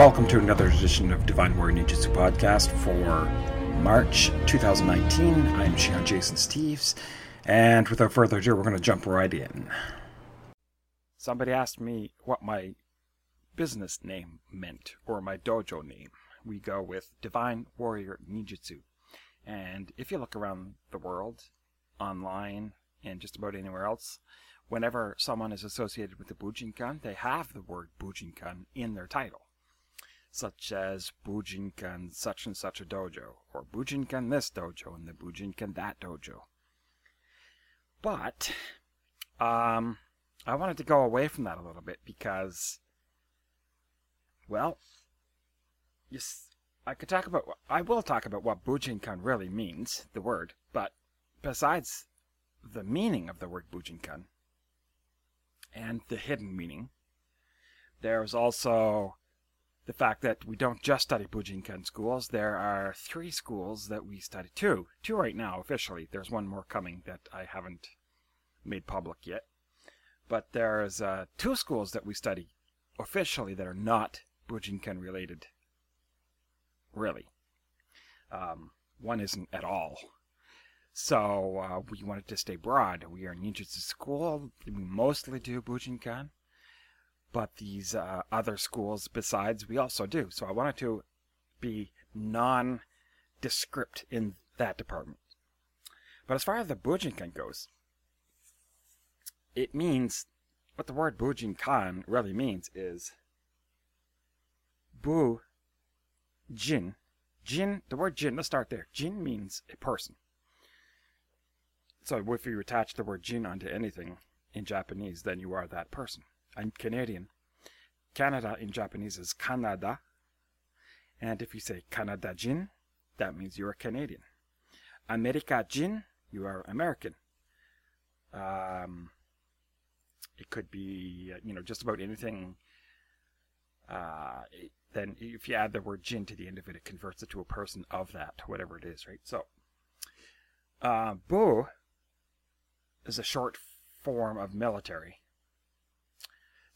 Welcome to another edition of Divine Warrior Ninjutsu Podcast for March 2019. I'm Shihan Jason Steves, and without further ado, we're going to jump right in. Somebody asked me what my business name meant, or my dojo name. We go with Divine Warrior Ninjutsu. And if you look around the world, online, and just about anywhere else, whenever someone is associated with the Bujinkan, they have the word Bujinkan in their title such as Bujinkan such and such a dojo, or Bujinkan this dojo, and the Bujinkan that dojo. But, um, I wanted to go away from that a little bit because, well, yes, I could talk about, I will talk about what Bujinkan really means, the word, but besides the meaning of the word Bujinkan and the hidden meaning, there's also the fact that we don't just study Bujinkan schools. There are three schools that we study. Two. Two right now, officially. There's one more coming that I haven't made public yet. But there's uh, two schools that we study officially that are not Bujinkan related. Really. Um, one isn't at all. So uh, we wanted to stay broad. We are in ninjutsu school. We mostly do Bujinkan but these uh, other schools besides we also do. So I wanted to be non-descript in that department. But as far as the Bujinkan goes, it means what the word Bujinkan really means is Bu Jin. Jin, the word Jin, let's start there. Jin means a person. So if you attach the word Jin onto anything in Japanese, then you are that person. I'm Canadian. Canada in Japanese is Kanada. And if you say Canada Jin, that means you're Canadian. America Jin, you are American. Um, it could be, you know, just about anything. Uh, then if you add the word Jin to the end of it, it converts it to a person of that, whatever it is, right? So, uh, Bu is a short form of military.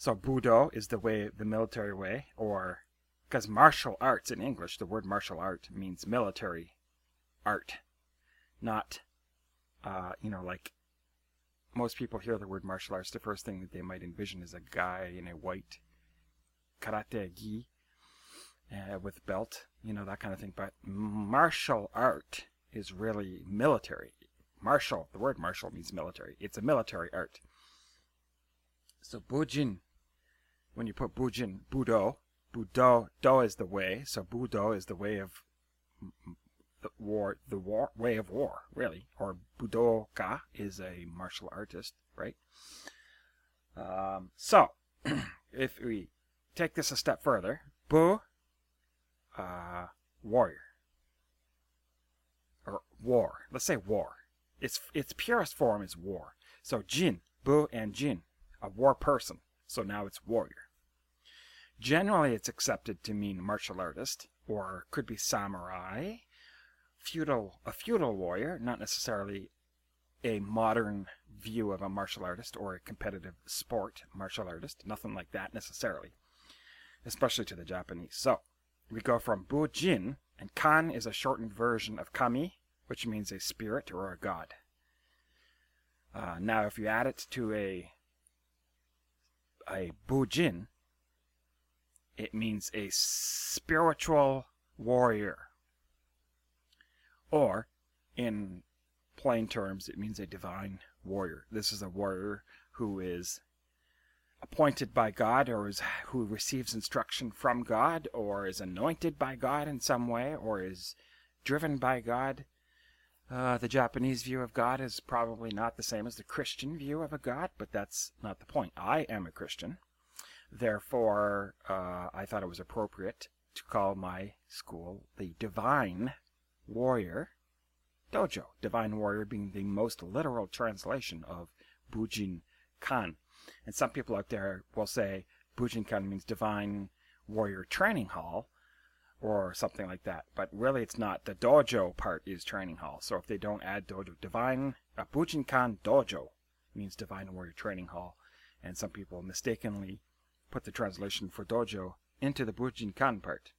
So Budo is the way, the military way, or because martial arts in English, the word martial art means military art, not, uh, you know, like most people hear the word martial arts, the first thing that they might envision is a guy in a white karate gi uh, with belt, you know, that kind of thing. But martial art is really military. Martial, the word martial means military. It's a military art. So Bujin when you put Bujin, Budo, Budo, Do is the way, so Budo is the way of the war, the war, way of war, really. Or Budoka is a martial artist, right? Um, so, if we take this a step further, Bu, uh, warrior. Or war. Let's say war. Its, its purest form is war. So Jin, Bu and Jin, a war person. So now it's warrior. Generally, it's accepted to mean martial artist, or could be samurai, feudal, a feudal warrior, not necessarily a modern view of a martial artist or a competitive sport martial artist, nothing like that necessarily, especially to the Japanese. So, we go from Bujin, and Kan is a shortened version of Kami, which means a spirit or a god. Uh, now, if you add it to a a Bujin, it means a spiritual warrior. Or, in plain terms, it means a divine warrior. This is a warrior who is appointed by God or is who receives instruction from God or is anointed by God in some way or is driven by God. Uh, the Japanese view of God is probably not the same as the Christian view of a God, but that's not the point. I am a Christian. Therefore, uh, I thought it was appropriate to call my school the Divine Warrior Dojo. Divine Warrior being the most literal translation of Bujin Kan. And some people out there will say Bujin Kan means Divine Warrior Training Hall or something like that. But really, it's not. The dojo part is training hall. So if they don't add dojo, Divine uh, Bujinkan Dojo means Divine Warrior Training Hall. And some people mistakenly put the translation for dojo into the Bujinkan part.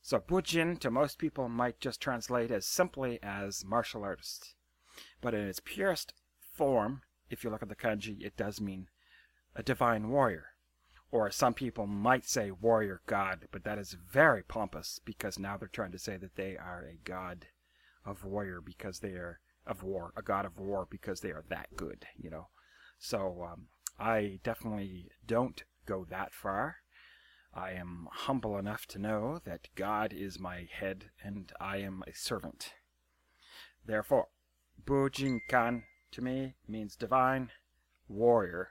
So Bujin to most people might just translate as simply as martial artist. But in its purest form, if you look at the kanji, it does mean a divine warrior. Or some people might say warrior god, but that is very pompous because now they're trying to say that they are a god of warrior because they are of war, a god of war because they are that good, you know. So um, I definitely don't go that far. I am humble enough to know that God is my head and I am a servant. Therefore, Bujinkan to me means divine warrior.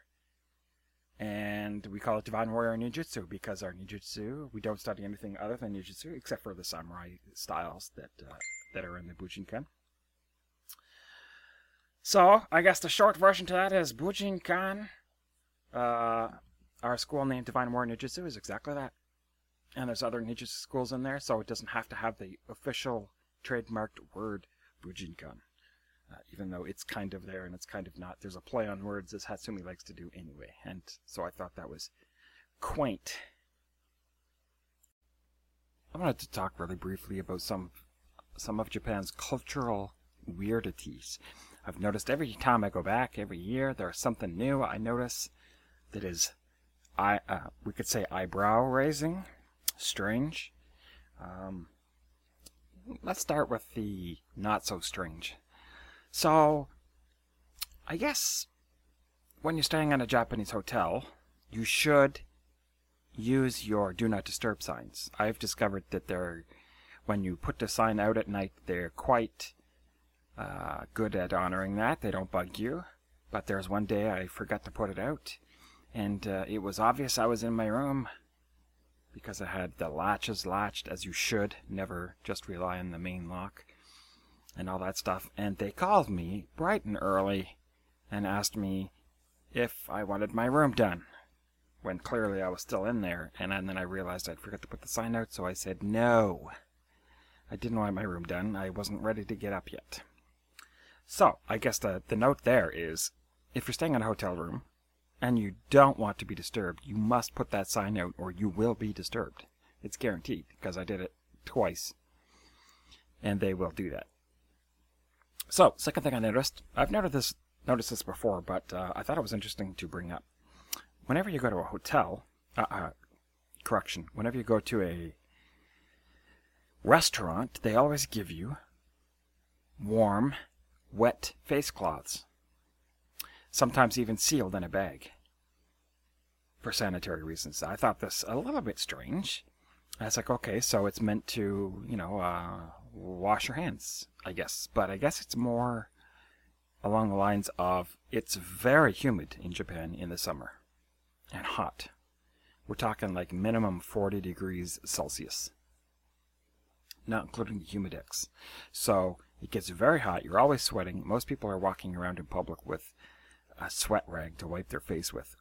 And we call it divine warrior ninjutsu because our ninjutsu, we don't study anything other than ninjutsu except for the samurai styles that uh, that are in the Bujinkan. So, I guess the short version to that is Bujinkan uh, our school named Divine Warrior Ninjutsu is exactly that. And there's other ninja schools in there, so it doesn't have to have the official trademarked word Bujinkan. Uh, even though it's kind of there and it's kind of not. There's a play on words as Hatsumi likes to do anyway. And so I thought that was quaint. I wanted to talk really briefly about some some of Japan's cultural weirdities. I've noticed every time I go back, every year, there's something new I notice that is, Uh, we could say eyebrow raising, strange. Um, let's start with the not so strange. So, I guess when you're staying in a Japanese hotel, you should use your do not disturb signs. I've discovered that they're when you put the sign out at night, they're quite uh, good at honoring that. They don't bug you. But there's one day I forgot to put it out, and uh, it was obvious I was in my room because I had the latches latched as you should, never just rely on the main lock and all that stuff. And they called me bright and early and asked me if I wanted my room done when clearly I was still in there. And then I realized I'd forgot to put the sign out, so I said no. I didn't want my room done. I wasn't ready to get up yet. So, I guess the, the note there is if you're staying in a hotel room, and you don't want to be disturbed, you must put that sign out or you will be disturbed. It's guaranteed because I did it twice. And they will do that. So, second thing I noticed, I've noticed this noticed this before, but uh, I thought it was interesting to bring up. Whenever you go to a hotel, uh, uh, correction, whenever you go to a restaurant, they always give you warm, wet face cloths sometimes even sealed in a bag for sanitary reasons. I thought this a little bit strange. I was like, okay, so it's meant to, you know, uh, wash your hands, I guess. But I guess it's more along the lines of it's very humid in Japan in the summer and hot. We're talking like minimum 40 degrees Celsius, not including the humidex. So it gets very hot. You're always sweating. Most people are walking around in public with a sweat rag to wipe their face with.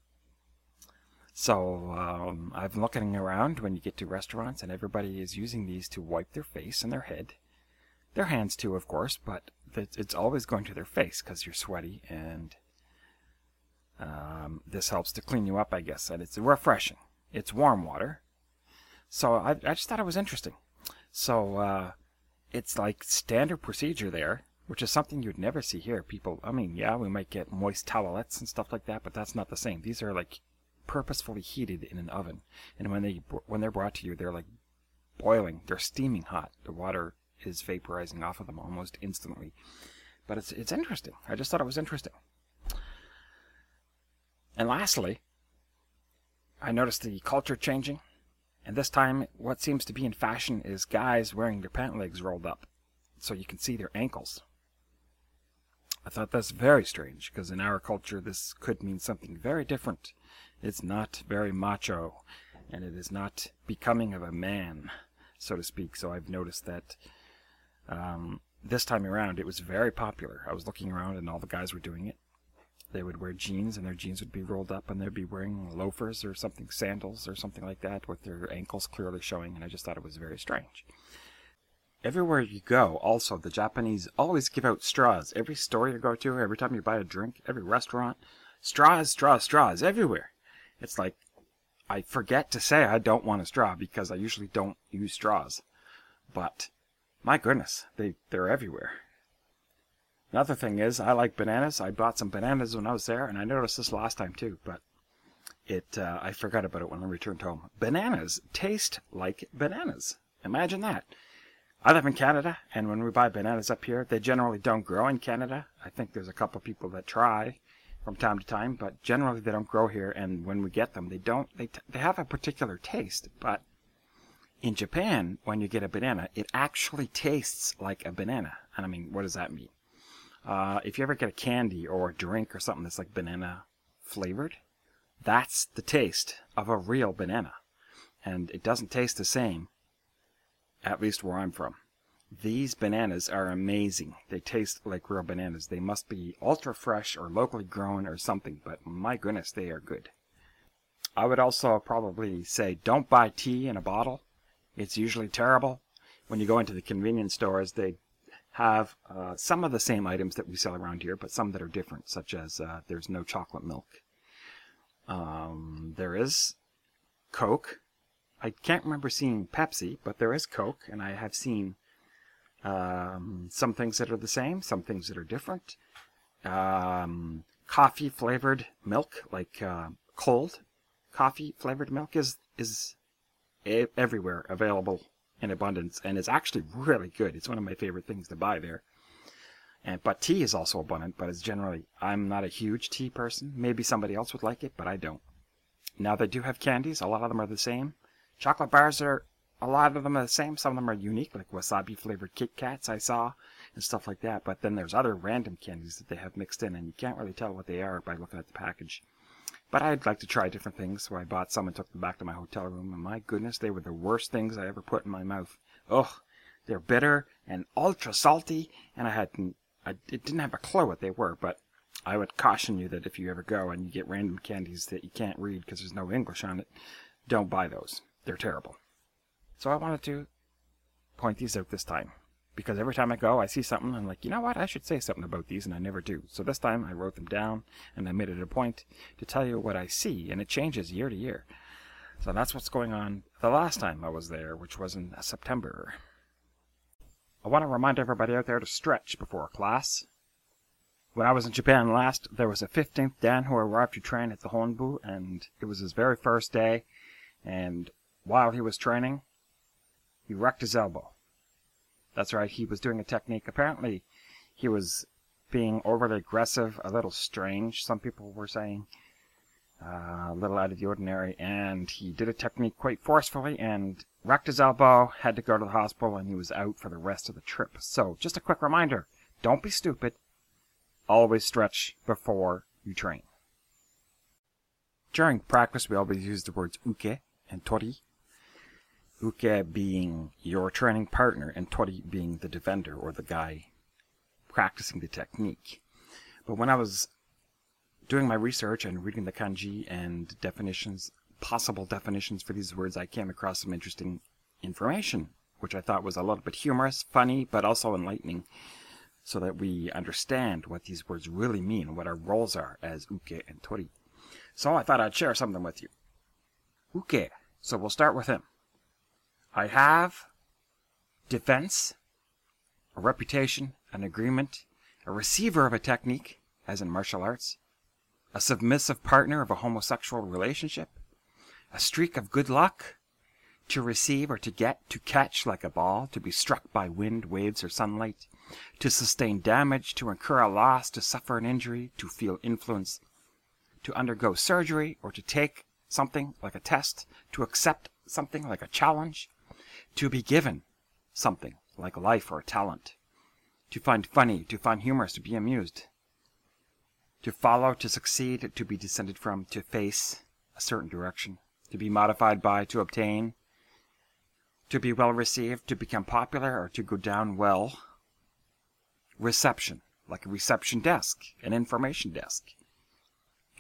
So um, I've been looking around when you get to restaurants, and everybody is using these to wipe their face and their head, their hands too, of course, but it's always going to their face because you're sweaty, and um, this helps to clean you up, I guess, and it's refreshing. It's warm water, so I, I just thought it was interesting. So uh, it's like standard procedure there which is something you'd never see here. People, I mean, yeah, we might get moist towelettes and stuff like that, but that's not the same. These are like purposefully heated in an oven, and when they when they're brought to you, they're like boiling. They're steaming hot. The water is vaporizing off of them almost instantly. But it's it's interesting. I just thought it was interesting. And lastly, I noticed the culture changing. And this time, what seems to be in fashion is guys wearing their pant legs rolled up so you can see their ankles. I thought that's very strange, because in our culture this could mean something very different. It's not very macho, and it is not becoming of a man, so to speak. So I've noticed that um, this time around it was very popular. I was looking around, and all the guys were doing it. They would wear jeans, and their jeans would be rolled up, and they'd be wearing loafers or something, sandals or something like that, with their ankles clearly showing, and I just thought it was very strange. Everywhere you go, also, the Japanese always give out straws. Every store you go to, every time you buy a drink, every restaurant, straws, straws, straws, everywhere. It's like, I forget to say I don't want a straw because I usually don't use straws. But my goodness, they, they're everywhere. Another thing is, I like bananas. I bought some bananas when I was there, and I noticed this last time too, but it uh, I forgot about it when I returned home. Bananas taste like bananas. Imagine that. I live in Canada, and when we buy bananas up here, they generally don't grow in Canada. I think there's a couple of people that try from time to time, but generally they don't grow here. And when we get them, they don't. They t- they have a particular taste, but in Japan, when you get a banana, it actually tastes like a banana. And I mean, what does that mean? Uh, if you ever get a candy or a drink or something that's like banana flavored, that's the taste of a real banana. And it doesn't taste the same at least where I'm from. These bananas are amazing. They taste like real bananas. They must be ultra fresh or locally grown or something, but my goodness, they are good. I would also probably say don't buy tea in a bottle. It's usually terrible. When you go into the convenience stores, they have uh, some of the same items that we sell around here, but some that are different, such as uh, there's no chocolate milk. Um, there is Coke, I can't remember seeing Pepsi, but there is Coke, and I have seen um, some things that are the same, some things that are different. Um, coffee flavored milk, like uh, cold coffee flavored milk, is is everywhere available in abundance, and it's actually really good. It's one of my favorite things to buy there. And but tea is also abundant, but it's generally I'm not a huge tea person. Maybe somebody else would like it, but I don't. Now they do have candies. A lot of them are the same. Chocolate bars are a lot of them are the same. Some of them are unique, like wasabi flavored Kit Kats I saw and stuff like that. But then there's other random candies that they have mixed in, and you can't really tell what they are by looking at the package. But I'd like to try different things, so I bought some and took them back to my hotel room. And my goodness, they were the worst things I ever put in my mouth. Ugh, they're bitter and ultra salty, and I hadn't, I didn't have a clue what they were. But I would caution you that if you ever go and you get random candies that you can't read because there's no English on it, don't buy those. They're terrible. So I wanted to point these out this time. Because every time I go, I see something, and I'm like, you know what, I should say something about these, and I never do. So this time I wrote them down, and I made it a point to tell you what I see, and it changes year to year. So that's what's going on the last time I was there, which was in September. I want to remind everybody out there to stretch before class. When I was in Japan last, there was a 15th Dan who arrived to train at the Honbu, and it was his very first day, and while he was training, he wrecked his elbow. That's right, he was doing a technique. Apparently, he was being overly aggressive, a little strange, some people were saying, uh, a little out of the ordinary, and he did a technique quite forcefully and wrecked his elbow, had to go to the hospital, and he was out for the rest of the trip. So, just a quick reminder don't be stupid. Always stretch before you train. During practice, we always use the words uke and tori Uke being your training partner and Tori being the defender or the guy practicing the technique. But when I was doing my research and reading the kanji and definitions, possible definitions for these words, I came across some interesting information, which I thought was a little bit humorous, funny, but also enlightening, so that we understand what these words really mean, what our roles are as uke and tori. So I thought I'd share something with you. Uke. So we'll start with him. I have defense, a reputation, an agreement, a receiver of a technique, as in martial arts, a submissive partner of a homosexual relationship, a streak of good luck, to receive or to get, to catch like a ball, to be struck by wind, waves, or sunlight, to sustain damage, to incur a loss, to suffer an injury, to feel influence, to undergo surgery, or to take something like a test, to accept something like a challenge, to be given something like life or talent, to find funny, to find humorous, to be amused, to follow, to succeed, to be descended from, to face a certain direction, to be modified by, to obtain, to be well received, to become popular, or to go down well. Reception, like a reception desk, an information desk.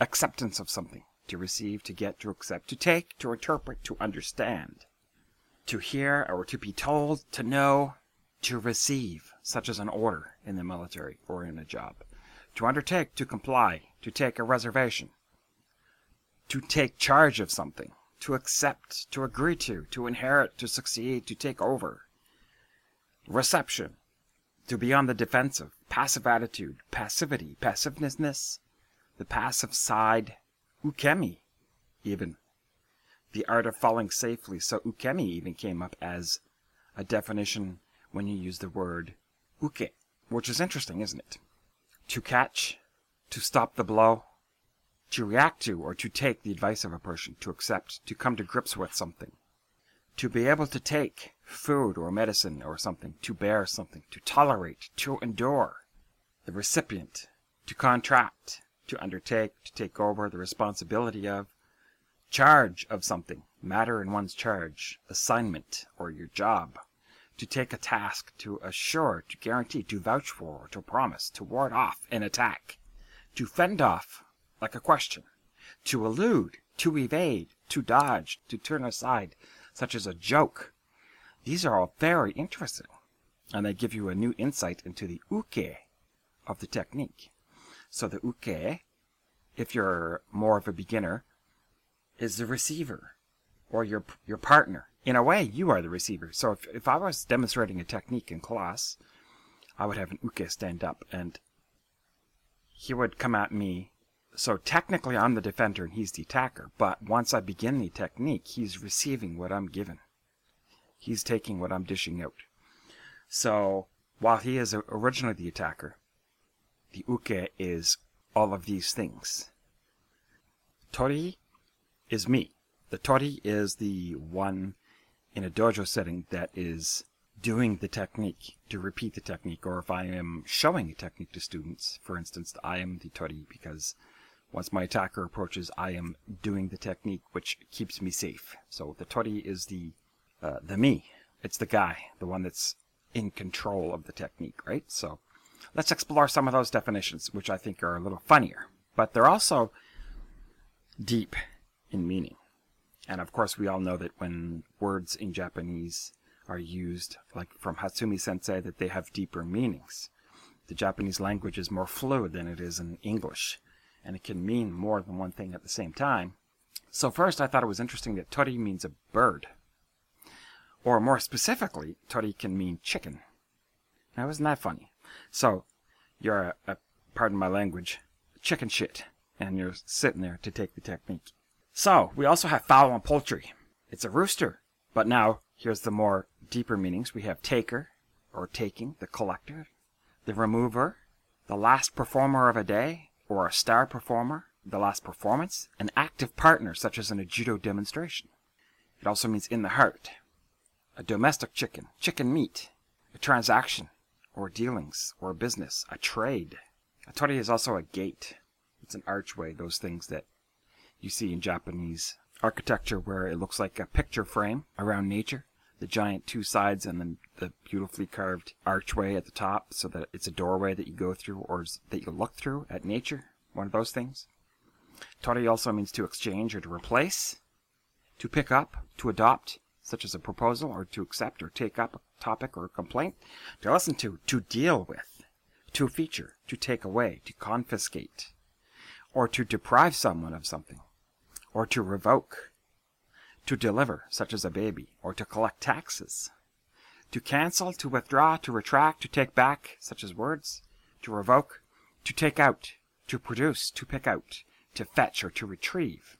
Acceptance of something, to receive, to get, to accept, to take, to interpret, to understand to hear or to be told, to know, to receive, such as an order in the military or in a job, to undertake, to comply, to take a reservation, to take charge of something, to accept, to agree to, to inherit, to succeed, to take over. Reception, to be on the defensive, passive attitude, passivity, passiveness, the passive side, ukemi, even. The art of falling safely, so ukemi even came up as a definition when you use the word uke, which is interesting, isn't it? To catch, to stop the blow, to react to or to take the advice of a person, to accept, to come to grips with something. To be able to take food or medicine or something, to bear something, to tolerate, to endure. The recipient, to contract, to undertake, to take over the responsibility of, charge of something, matter in one's charge, assignment, or your job. To take a task, to assure, to guarantee, to vouch for, to promise, to ward off an attack. To fend off, like a question. To elude, to evade, to dodge, to turn aside, such as a joke. These are all very interesting, and they give you a new insight into the uke of the technique. So the uke, if you're more of a beginner, is the receiver or your your partner. In a way, you are the receiver. So if, if I was demonstrating a technique in class, I would have an uke stand up and he would come at me. So technically I'm the defender and he's the attacker, but once I begin the technique, he's receiving what I'm given. He's taking what I'm dishing out. So while he is originally the attacker, the uke is all of these things. Tori is me. The tori is the one in a dojo setting that is doing the technique to repeat the technique, or if I am showing a technique to students, for instance, I am the tori because once my attacker approaches, I am doing the technique which keeps me safe. So the tori is the uh, the me. It's the guy, the one that's in control of the technique, right? So let's explore some of those definitions, which I think are a little funnier, but they're also deep in meaning. And of course, we all know that when words in Japanese are used, like from Hatsumi sensei, that they have deeper meanings. The Japanese language is more fluid than it is in English, and it can mean more than one thing at the same time. So, first, I thought it was interesting that tori means a bird. Or more specifically, tori can mean chicken. Now, isn't that funny? So, you're a, a pardon my language, chicken shit, and you're sitting there to take the technique. So, we also have fowl and poultry. It's a rooster. But now, here's the more deeper meanings. We have taker, or taking, the collector, the remover, the last performer of a day, or a star performer, the last performance, an active partner, such as in a judo demonstration. It also means in the heart, a domestic chicken, chicken meat, a transaction, or dealings, or business, a trade. A tori is also a gate. It's an archway, those things that you see in Japanese architecture where it looks like a picture frame around nature. The giant two sides and then the beautifully carved archway at the top so that it's a doorway that you go through or that you look through at nature. One of those things. Tori also means to exchange or to replace, to pick up, to adopt, such as a proposal, or to accept or take up a topic or a complaint, to listen to, to deal with, to feature, to take away, to confiscate, or to deprive someone of something or to revoke, to deliver, such as a baby, or to collect taxes, to cancel, to withdraw, to retract, to take back, such as words, to revoke, to take out, to produce, to pick out, to fetch, or to retrieve.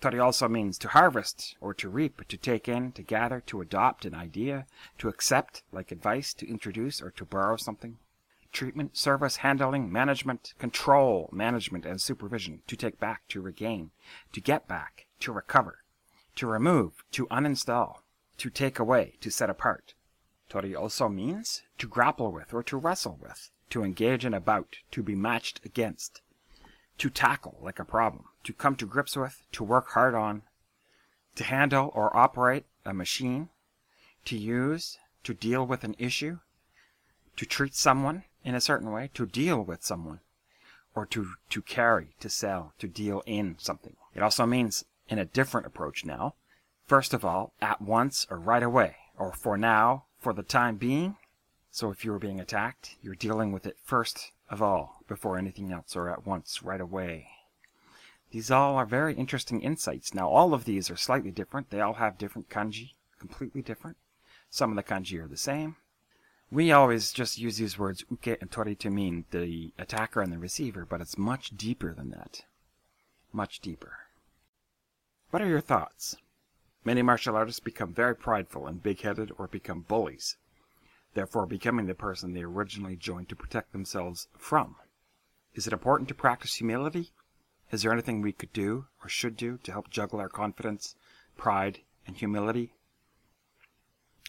Tori also means to harvest, or to reap, to take in, to gather, to adopt an idea, to accept, like advice, to introduce, or to borrow something treatment, service, handling, management, control, management, and supervision, to take back, to regain, to get back, to recover, to remove, to uninstall, to take away, to set apart. Tori also means to grapple with or to wrestle with, to engage in a bout, to be matched against, to tackle like a problem, to come to grips with, to work hard on, to handle or operate a machine, to use, to deal with an issue, to treat someone, in a certain way to deal with someone or to, to carry, to sell, to deal in something. It also means in a different approach now. First of all, at once or right away, or for now, for the time being. So if you are being attacked, you're dealing with it first of all, before anything else, or at once, right away. These all are very interesting insights. Now, all of these are slightly different. They all have different kanji, completely different. Some of the kanji are the same. We always just use these words uke and tori to mean the attacker and the receiver, but it's much deeper than that. Much deeper. What are your thoughts? Many martial artists become very prideful and big headed or become bullies, therefore becoming the person they originally joined to protect themselves from. Is it important to practice humility? Is there anything we could do or should do to help juggle our confidence, pride, and humility?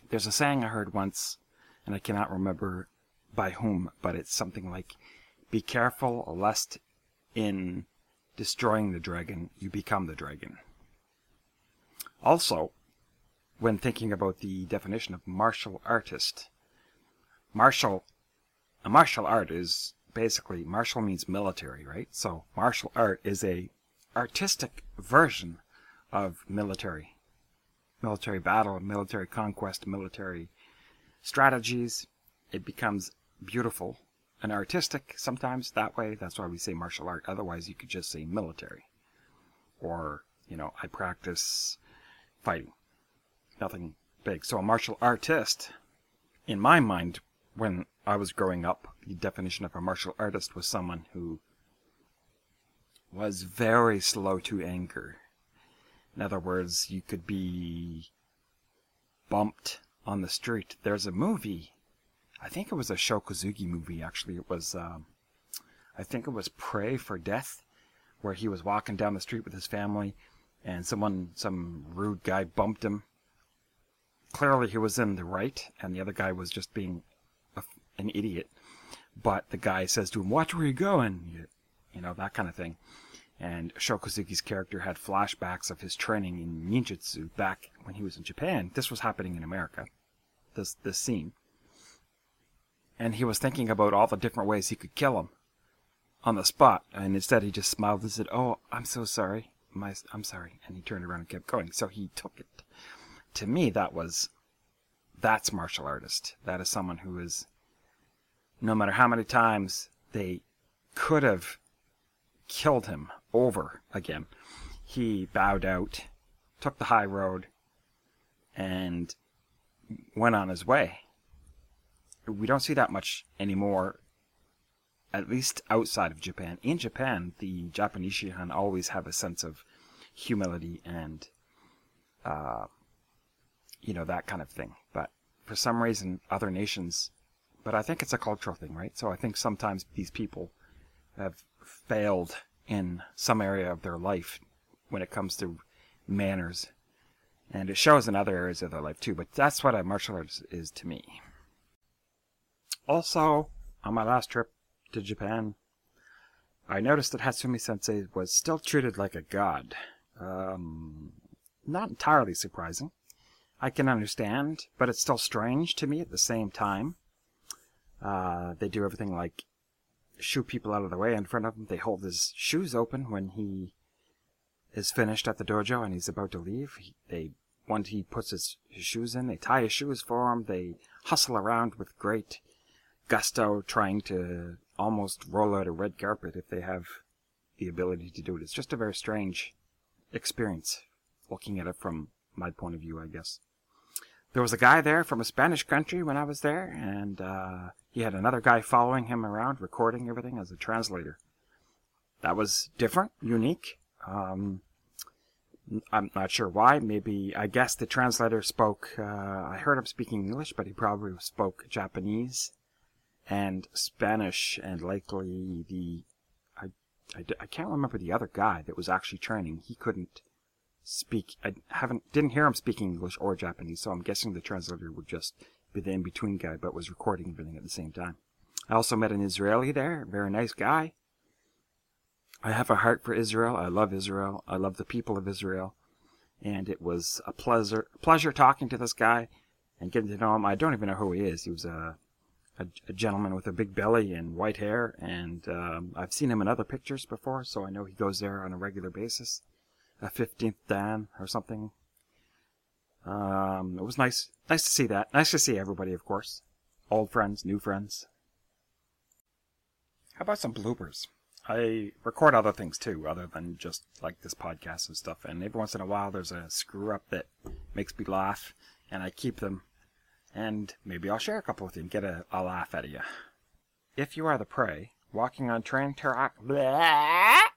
There's a saying I heard once, and I cannot remember by whom, but it's something like, Be careful lest in destroying the dragon, you become the dragon. Also, when thinking about the definition of martial artist, martial, a martial art is basically martial means military, right? So martial art is a artistic version of military, military battle, military conquest, military strategies. It becomes beautiful and artistic sometimes that way. That's why we say martial art. Otherwise, you could just say military, or you know, I practice fighting. Nothing big. So a martial artist, in my mind, when I was growing up, the definition of a martial artist was someone who was very slow to anger. In other words, you could be bumped on the street. There's a movie, I think it was a Sho Kosugi movie actually. It was, um, I think it was Pray for Death, where he was walking down the street with his family and someone, some rude guy bumped him. Clearly he was in the right and the other guy was just being an idiot. But the guy says to him, "Watch where you're going," you, you know that kind of thing. And Sho Kosugi's character had flashbacks of his training in ninjutsu back when he was in Japan. This was happening in America. This this scene. And he was thinking about all the different ways he could kill him on the spot. And instead, he just smiled and said, "Oh, I'm so sorry. My, I'm sorry." And he turned around and kept going. So he took it. To me, that was that's martial artist. That is someone who is no matter how many times they could have killed him over again, he bowed out, took the high road, and went on his way. We don't see that much anymore, at least outside of Japan. In Japan, the Japanese Shihan always have a sense of humility and, uh, you know, that kind of thing. But for some reason, other nations but I think it's a cultural thing, right? So I think sometimes these people have failed in some area of their life when it comes to manners. And it shows in other areas of their life too, but that's what a martial artist is to me. Also, on my last trip to Japan, I noticed that Hatsumi Sensei was still treated like a god. Um, not entirely surprising. I can understand, but it's still strange to me at the same time. Uh, they do everything like shoo people out of the way in front of him. They hold his shoes open when he is finished at the dojo and he's about to leave. He, they once he puts his, his shoes in, they tie his shoes for him. They hustle around with great gusto, trying to almost roll out a red carpet if they have the ability to do it. It's just a very strange experience, looking at it from my point of view, I guess. There was a guy there from a Spanish country when I was there, and uh, he had another guy following him around, recording everything as a translator. That was different, unique. Um, I'm not sure why. Maybe I guess the translator spoke. Uh, I heard him speaking English, but he probably spoke Japanese and Spanish, and likely the I, I, I can't remember the other guy that was actually training. He couldn't speak. I haven't didn't hear him speaking English or Japanese, so I'm guessing the translator would just be the in-between guy, but was recording everything at the same time. I also met an Israeli there, very nice guy. I have a heart for Israel. I love Israel. I love the people of Israel. And it was a pleasure, pleasure talking to this guy and getting to know him. I don't even know who he is. He was a, a, a gentleman with a big belly and white hair. And um, I've seen him in other pictures before, so I know he goes there on a regular basis. A 15th Dan or something. Um, it was nice, nice to see that. Nice to see everybody, of course. Old friends, new friends. How about some bloopers? I record other things too, other than just like this podcast and stuff. And every once in a while, there's a screw up that makes me laugh, and I keep them. And maybe I'll share a couple with you and get a, a laugh out of you. If you are the prey, walking on train track. Ah,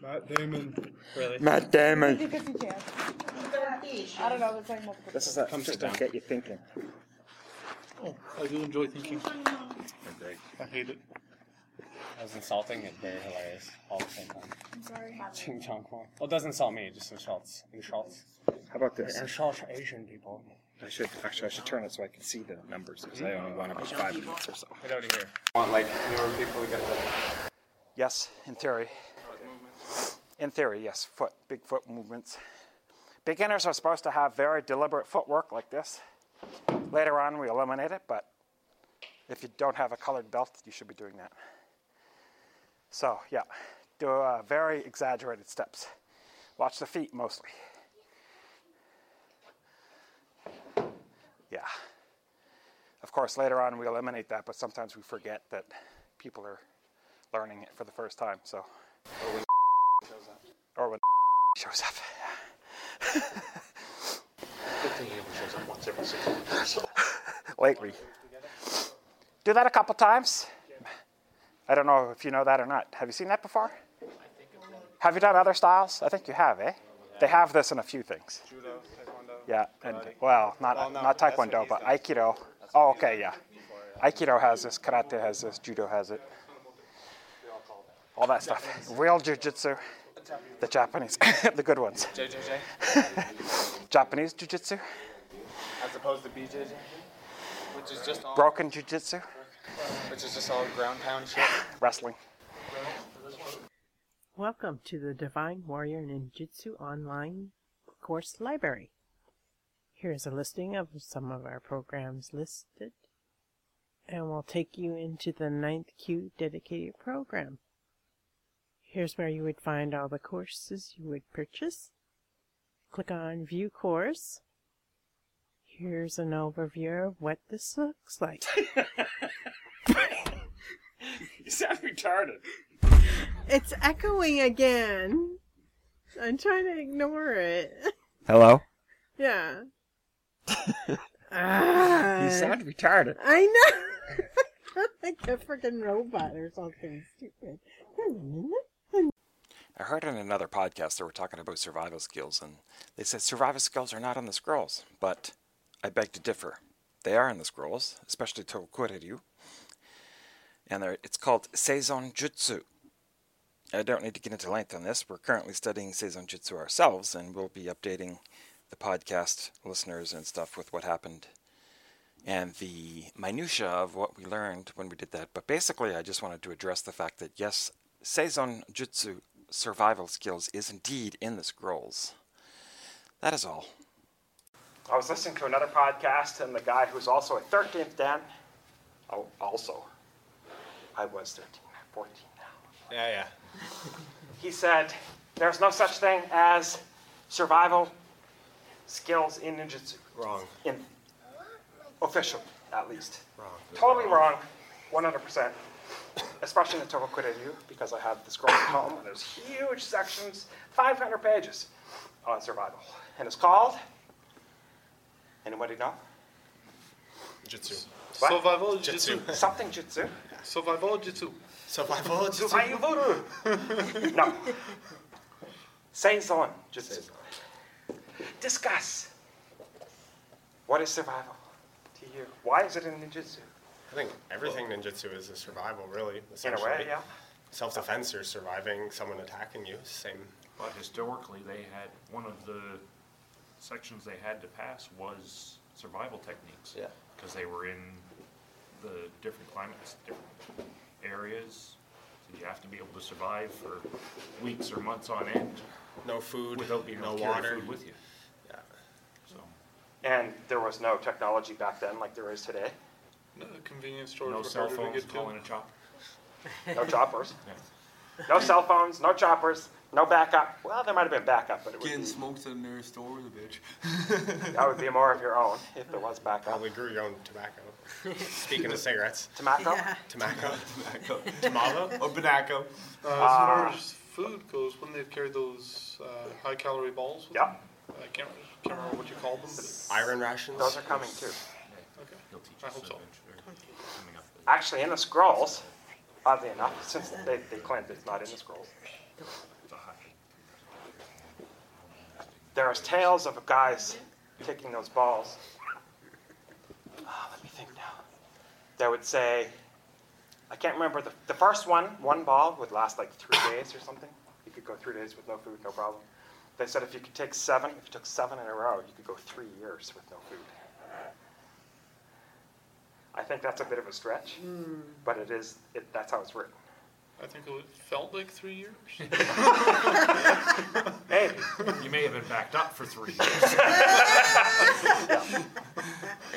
Matt Damon. Really? Matt Damon. 50 chance. I don't know, there's like multiple. This is a just to get you thinking. Oh, I do enjoy thinking. I hate it. That was insulting and very hilarious all at the same time. I'm sorry. Ching Chong Kwong. Well, it doesn't insult me, it just insults. Insults. How about this? Insults Asian people. I should actually I should turn it so I can see the numbers because I only want about five minutes or so. Get out of here. want like newer people to get the. Yes, in theory. In theory, yes. Foot, big foot movements. Beginners are supposed to have very deliberate footwork like this. Later on, we eliminate it, but if you don't have a colored belt, you should be doing that. So, yeah, do uh, very exaggerated steps. Watch the feet mostly. Yeah. Of course, later on, we eliminate that, but sometimes we forget that people are learning it for the first time. So, or when shows up. Lately, do that a couple times. I don't know if you know that or not. Have you seen that before? Have you done other styles? I think you have, eh? They have this in a few things. Judo, Taekwondo. Yeah, and well, not Well, no, not taekwondo, but aikido. Oh, okay, yeah. Aikido has this, karate has this, judo has it. All that stuff. Real jujitsu. The Japanese, the good ones. JJJ? Japanese jujitsu, As opposed to BJJ? Which is just all, broken jujitsu, which is just all ground pound shit. wrestling. Welcome to the Divine Warrior Ninjutsu Online Course Library. Here's a listing of some of our programs listed, and we'll take you into the ninth kyu dedicated program. Here's where you would find all the courses you would purchase. Click on View Course. Here's an overview of what this looks like. You sound retarded. It's echoing again. I'm trying to ignore it. Hello. Yeah. ah, You sound retarded. I know. like a freaking robot or something stupid. I heard on another podcast they were talking about survival skills, and they said survival skills are not in the scrolls, but I beg to differ. They are in the scrolls, especially Tokuryu, and it's called Seizon Jutsu. I don't need to get into length on this. We're currently studying Seizon Jutsu ourselves, and we'll be updating the podcast listeners and stuff with what happened and the minutia of what we learned when we did that. But basically, I just wanted to address the fact that yes, Seizon Jutsu survival skills is indeed in the scrolls. That is all. I was listening to another podcast, and the guy who's also a 13th Dan, oh, also, I was 13, 14 now. Yeah, yeah. He said, There's no such thing as survival skills in ninjutsu. Wrong. In official, at least. Wrong. Totally wrong, 100%. Especially in the Tohokuryu, because I have the scroll at home, and there's huge sections, 500 pages on survival. And it's called, anybody know? Jutsu. What? Survival Jitsu. Something jutsu. Survival Jitsu. Survival Jutsu. Survival. no. Seizon jutsu. Discuss. What is survival to you? Why is it in ninjutsu? I think everything ninjutsu is a survival, really. In a way, yeah. Self-defense or surviving someone attacking you, same. But historically, they had, one of the sections they had to pass was survival techniques. Yeah. Because they were in the different climates, different areas. So you have to be able to survive for weeks or months on end No food, without being no able to carry water. food with you, Yeah. so. And there was no technology back then like there is today. No, convenience stores No were cell harder to phones get calling to. a chopper. No choppers. Yeah. No cell phones, no choppers. No backup. Well, there might have been backup, but it would Getting be, smoked in their store with a bitch. that would be more of your own if there was backup. Probably grew your own tobacco. Speaking of cigarettes, Tobacco? tobacco, Tobacco. tomato. or tobacco. Uh, as far as food goes, when they've carried those uh, high calorie balls? with Yeah. them? I can't, can't remember what you called them, but Iron rations. Those are coming too. okay. He'll teach I hope so. eventually. Coming up. Actually, in the scrolls, oddly enough, since they, they claimed it's not in the scrolls, It's a high. There are tales of guys kicking those balls. Ah, let me think now. They would say, I can't remember, the, the first one, one ball would last like three days or something. You could go three days with no food, no problem. They said if you could take seven, if you took seven in a row, you could go three years with no food. I think that's a bit of a stretch, but it is, it, that's how it's written. I think it felt like three years. Maybe. You may have been backed up for three years.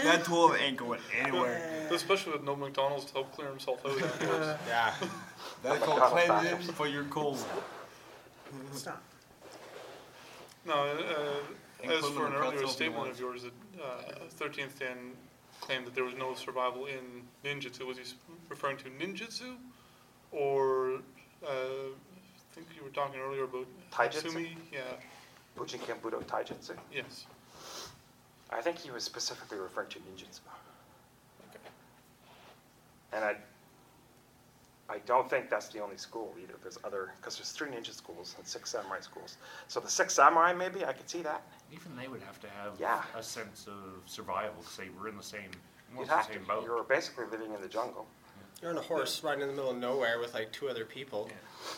That 12 ain't going anywhere. Especially with no McDonald's to help clear himself out afterwards. Yeah. That's called McDonald's cleansing backups. for your cold. Stop. No, uh, as Including for an the earlier if you statement want. of yours, that uh, 13th Dan claimed that there was no survival in ninjutsu. Was he s- referring to ninjutsu? Or, uh, I think you were talking earlier about Taijutsu? Hatsumi? Yeah, Bujinkan Budo Taijutsu. yes. I think he was specifically referring to ninjutsu. Okay. And I, I don't think that's the only school either. There's other, because there's three ninja schools and six samurai schools. So the six samurai, maybe, I could see that. Even they would have to have Yeah. a sense of survival because they were in the same, You'd almost the have to. boat. You were basically living in the jungle. You're on a horse riding in the middle of nowhere with like two other people.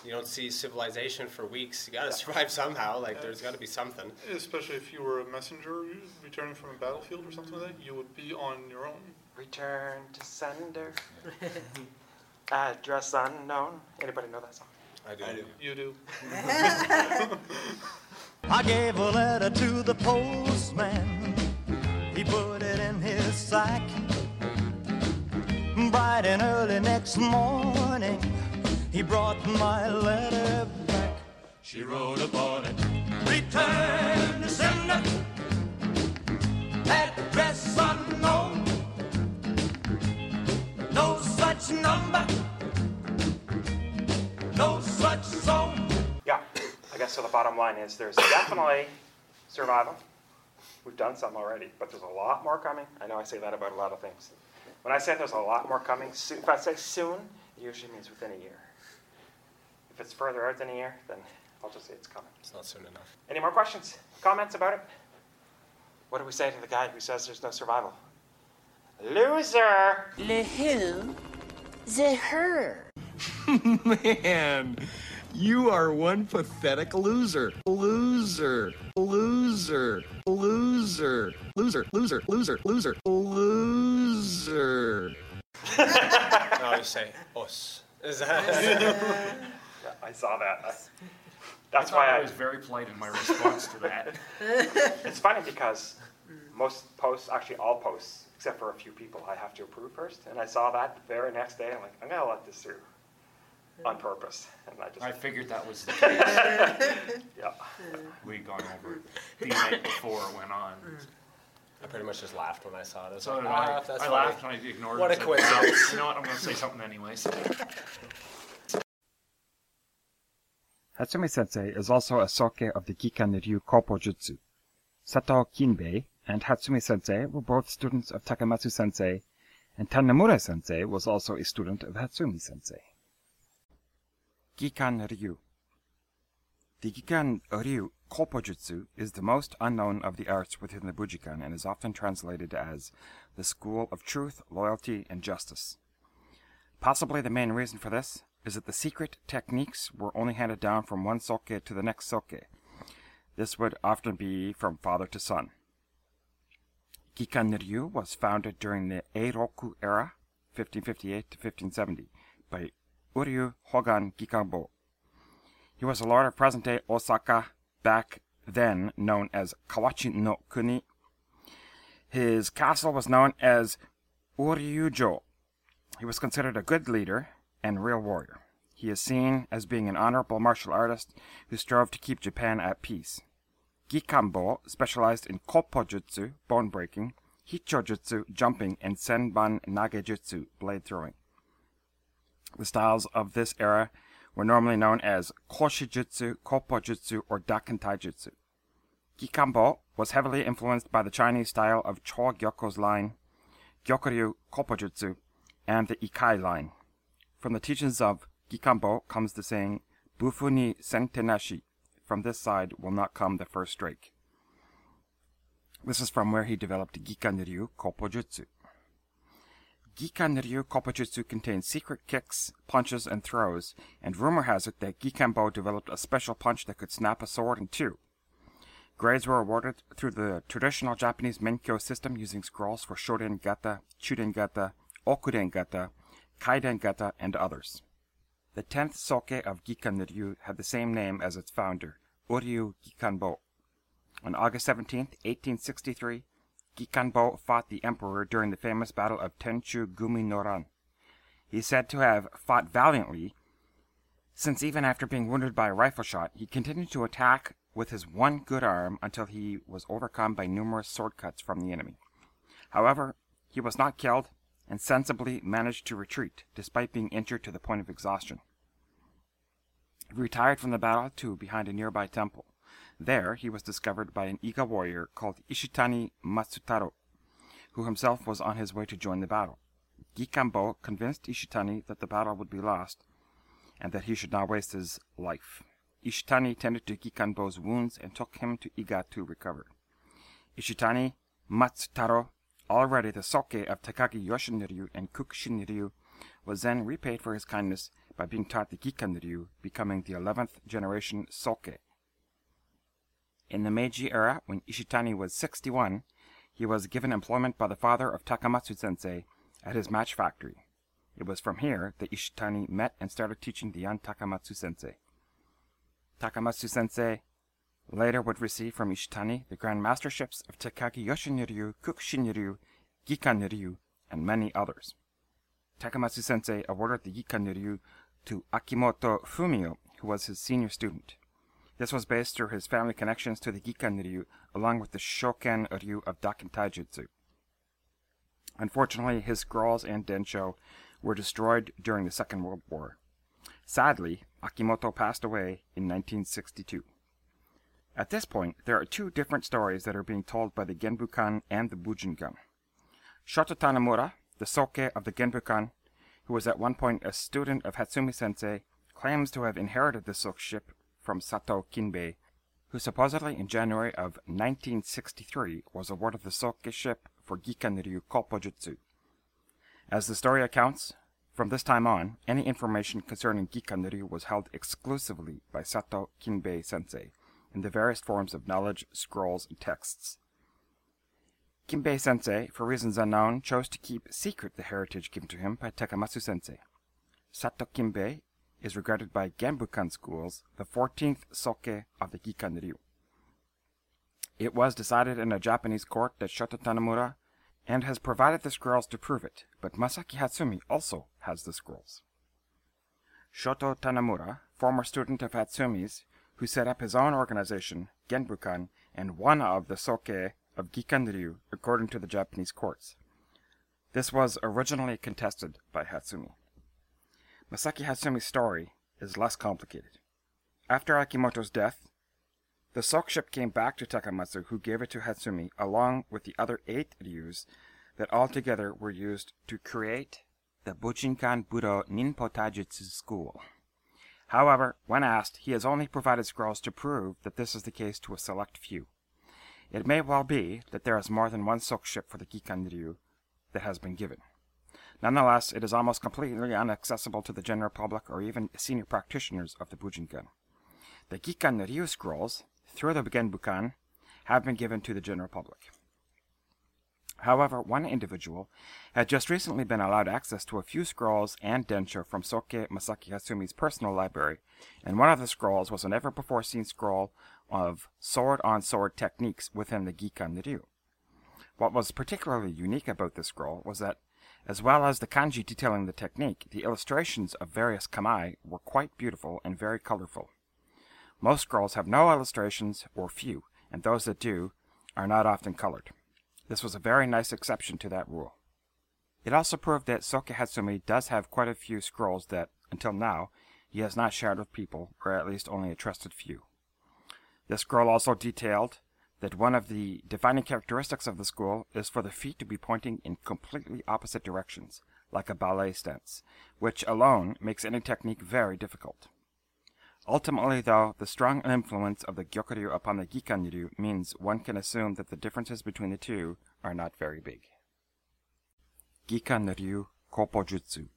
You don't see civilization for weeks. You gotta survive somehow. Like there's gotta be something. Especially if you were a messenger returning from a battlefield or something like that, you would be on your own. Return to sender. Address unknown. Anybody know that song? I do. I do. You do. I gave a letter to the postman. He put it in his sack. Bright and early next morning, he brought my letter back. She wrote upon it, Return to sender. Address unknown. No such number. No such song. Yeah, I guess so. The bottom line is there's definitely survival. We've done some already, but there's a lot more coming. I know I say that about a lot of things. When I say there's a lot more coming, soon, if I say soon, it usually means within a year. If it's further out than a year, then I'll just say it's coming. It's not soon enough. Any more questions, comments about it? What do we say to the guy who says there's no survival? Loser! Le who? The her. Man, you are one pathetic loser. Loser. Loser. Loser. Loser. Loser. Loser. Loser. Loser. I always say os. Is that? Yeah, I saw that. I That's thought why I I was very polite in my response to that. It's funny because most posts, actually all posts, except for a few people, I have to approve first. And I saw that the very next day. I'm like, I'm gonna let this through on purpose. And I just, I figured that was the case. yeah. We'd gone over it the night before it went on. Mm. I pretty much just laughed when I saw it. I was So like, did ah, I, that's I funny. laughed and I ignored it. What it. a and said, coincidence." You know what? I'm going to say something anyways. Hatsumi Sensei is also a soke of the Gikan Ryu Kopo Jutsu. Sato Kinbei and Hatsumi Sensei were both students of Takamatsu Sensei, and Tanemura Sensei was also a student of Hatsumi Sensei. Gikan Ryu The Gikan Ryu Kopo Jutsu is the most unknown of the arts within the Bujinkan and is often translated as the school of truth, loyalty, and justice. Possibly the main reason for this is that the secret techniques were only handed down from one soke to the next soke. This would often be from father to son. Gikan Ryu was founded during the Eiroku era, 1558 to 1570, by Uryu Hangan Gikanbo. He was a lord of present-day Osaka, back then known as Kawachi no Kuni. His castle was known as Uryujo. He was considered a good leader and real warrior. He is seen as being an honorable martial artist who strove to keep Japan at peace. Gikambo specialized in koppojutsu, bone breaking, hichojutsu, jumping, and senban nagejutsu, blade throwing. The styles of this era were normally known as koshijutsu, koppojutsu, or daken taijutsu. Gikanbo was heavily influenced by the Chinese style of Cho Gyoko's line, Gyokuryu Koppojutsu, and the Ikai line. From the teachings of Gikambo comes the saying, Bufu ni sentenashi, from this side will not come the first strike. This is from where he developed Gikan Ryu Koppojutsu. Gikan Ryu contains secret kicks, punches, and throws, and rumor has it that Gikanbo developed a special punch that could snap a sword in two. Grades were awarded through the traditional Japanese Menkyo system using scrolls for Shoden Gata, Chuden Gata, Okuden Gata, Kaiden Gata, and others. The tenth soke of Gikan Ryu had the same name as its founder, Uryu Gikanbo. On August 17, 1863, Gikanbo fought the emperor during the famous battle of Tenchu Gumi Noran. He is said to have fought valiantly, since even after being wounded by a rifle shot, he continued to attack with his one good arm until he was overcome by numerous sword cuts from the enemy. However, he was not killed and sensibly managed to retreat, despite being injured to the point of exhaustion. He retired from the battle to behind a nearby temple. There, he was discovered by an Iga warrior called Ishitani Matsutaro, who himself was on his way to join the battle. Gikanbo convinced Ishitani that the battle would be lost, and that he should not waste his life. Ishitani tended to Gikanbo's wounds and took him to Iga to recover. Ishitani Matsutaro, already the soke of Takagi Yoshinryu and Kukushinryu, was then repaid for his kindness by being taught the Gikanryu, becoming the 11th generation soke. In the Meiji era, when Ishitani was 61, he was given employment by the father of Takamatsu sensei at his match factory. It was from here that Ishitani met and started teaching the young Takamatsu sensei. Takamatsu sensei later would receive from Ishitani the grand masterships of Takagi Yoshinryu, Kukushinryu, Gikanryu, and many others. Takamatsu sensei awarded the Gikanryu to Akimoto Fumio, who was his senior student. This was based through his family connections to the Gikan Ryu, along with the Shoken Ryu of Daken Taijutsu. Unfortunately, his scrolls and densho were destroyed during the Second World War. Sadly, Akimoto passed away in 1962. At this point, there are two different stories that are being told by the Genbukan and the Bujinkan. Shoto Tanemura, the soke of the Genbukan, who was at one point a student of Hatsumi sensei, claims to have inherited the soke ship from Sato Kinbei, who supposedly in January of 1963 was awarded the soke ship for Gikanryu Koppojutsu. As the story accounts, from this time on, any information concerning Gikan Gikanryu was held exclusively by Sato Kinbei sensei in the various forms of knowledge, scrolls, and texts. Kinbei sensei, for reasons unknown, chose to keep secret the heritage given to him by Takamatsu sensei. Sato Kinbei is regarded by Genbukan schools the 14th soke of the Gikan Ryu. It was decided in a Japanese court that Shoto Tanemura and has provided the scrolls to prove it, but Masaki Hatsumi also has the scrolls. Shoto Tanemura, former student of Hatsumi's, who set up his own organization, Genbukan, and one of the soke of Gikan Ryu according to the Japanese courts. This was originally contested by Hatsumi. Masaki Hatsumi's story is less complicated. After Akimoto's death, the soke ship came back to Takamatsu, who gave it to Hatsumi, along with the other eight ryus that altogether were used to create the Bujinkan Budo Ninpo Taijutsu school. However, when asked, he has only provided scrolls to prove that this is the case to a select few. It may well be that there is more than one soke ship for the Gikan Ryu that has been given. Nonetheless, it is almost completely inaccessible to the general public or even senior practitioners of the Bujinkan. The Gikan Ryu scrolls, through the Genbukan, have been given to the general public. However, one individual had just recently been allowed access to a few scrolls and densho from Soke Masaki Hatsumi's personal library, and one of the scrolls was a never before seen scroll of sword on sword techniques within the Gikan Ryu. What was particularly unique about this scroll was that As well as the kanji detailing the technique, the illustrations of various kamae were quite beautiful and very colorful. Most scrolls have no illustrations or few, and those that do are not often colored. This was a very nice exception to that rule. It also proved that Soke Hatsumi does have quite a few scrolls that, until now, he has not shared with people, or at least only a trusted few. This scroll also detailed that one of the defining characteristics of the school is for the feet to be pointing in completely opposite directions, like a ballet stance, which alone makes any technique very difficult. Ultimately, though, the strong influence of the Gyokuryu upon the Gikan-ryu means one can assume that the differences between the two are not very big. Gikan-ryu Koppojutsu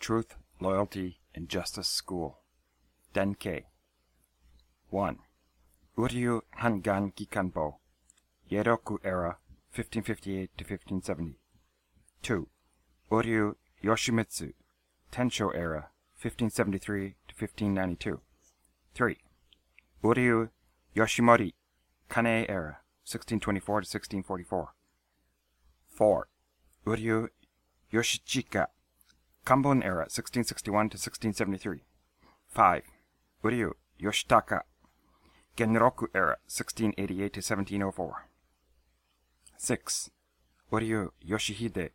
Truth, Loyalty, and Justice School Denkei 1. Uryu Hangan Gikanbo Eiroku Era 1558 to 1570 2. Uryu Yoshimitsu Tensho Era 1573 to 1592 3. Uryu Yoshimori Kane Era 1624 to 1644 4. Uryu Yoshichika Kambun Era 1661 to 1673 5. Uryu Yoshitaka Genroku Era 1688 to 1704 6. Uryu Yoshihide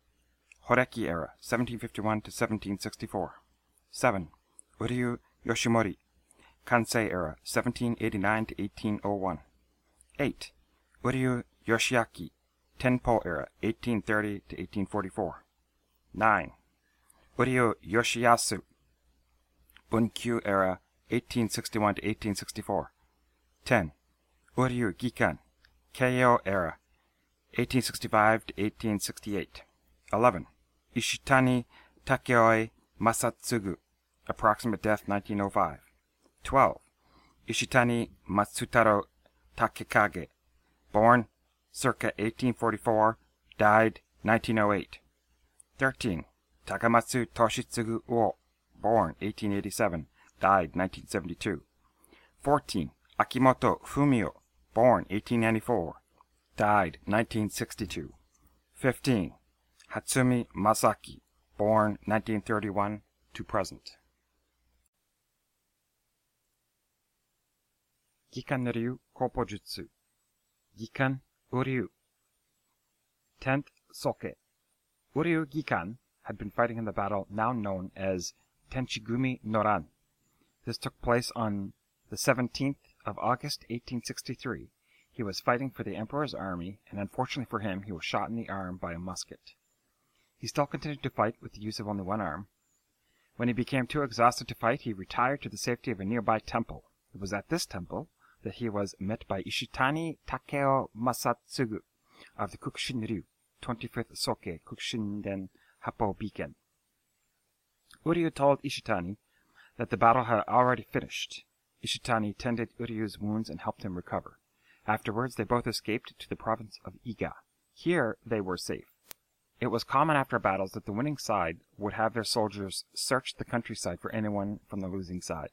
Horeki Era 1751 to 1764 7. Uryu Yoshimori Kansei Era 1789 to 1801 8. Uryu Yoshiaki Tenpo Era 1830 to 1844 9. Uryu Yoshiyasu Bunkyu Era 1861 to 1864 10. Uryu Gikan Keio Era 1865 to 1868 11. Ishitani Takeoi Masatsugu Approximate death 1905 12. Ishitani Matsutaro Takekage Born circa 1844 Died 1908 13. Takamatsu Toshitsugu Uo Born 1887 Died 1972 14. Akimoto Fumio Born 1894 Died 1962 15. Hatsumi Masaki Born 1931 to present Gikan Ryu Koppojutsu Gikan Uryu 10th Soke Uryu Gikan had been fighting in the battle now known as Tenchigumi Noran. This took place on the 17th of August 1863. He was fighting for the Emperor's army, and unfortunately for him, he was shot in the arm by a musket. He still continued to fight with the use of only one arm. When he became too exhausted to fight, he retired to the safety of a nearby temple. It was at this temple that he was met by Ishitani Takeo Masatsugu of the Kukushin-ryu, 25th Soke Kukushinden Happo Biken. Uryu told Ishitani that the battle had already finished. Ishitani tended Uryu's wounds and helped him recover. Afterwards, they both escaped to the province of Iga. Here they were safe. It was common after battles that the winning side would have their soldiers search the countryside for anyone from the losing side.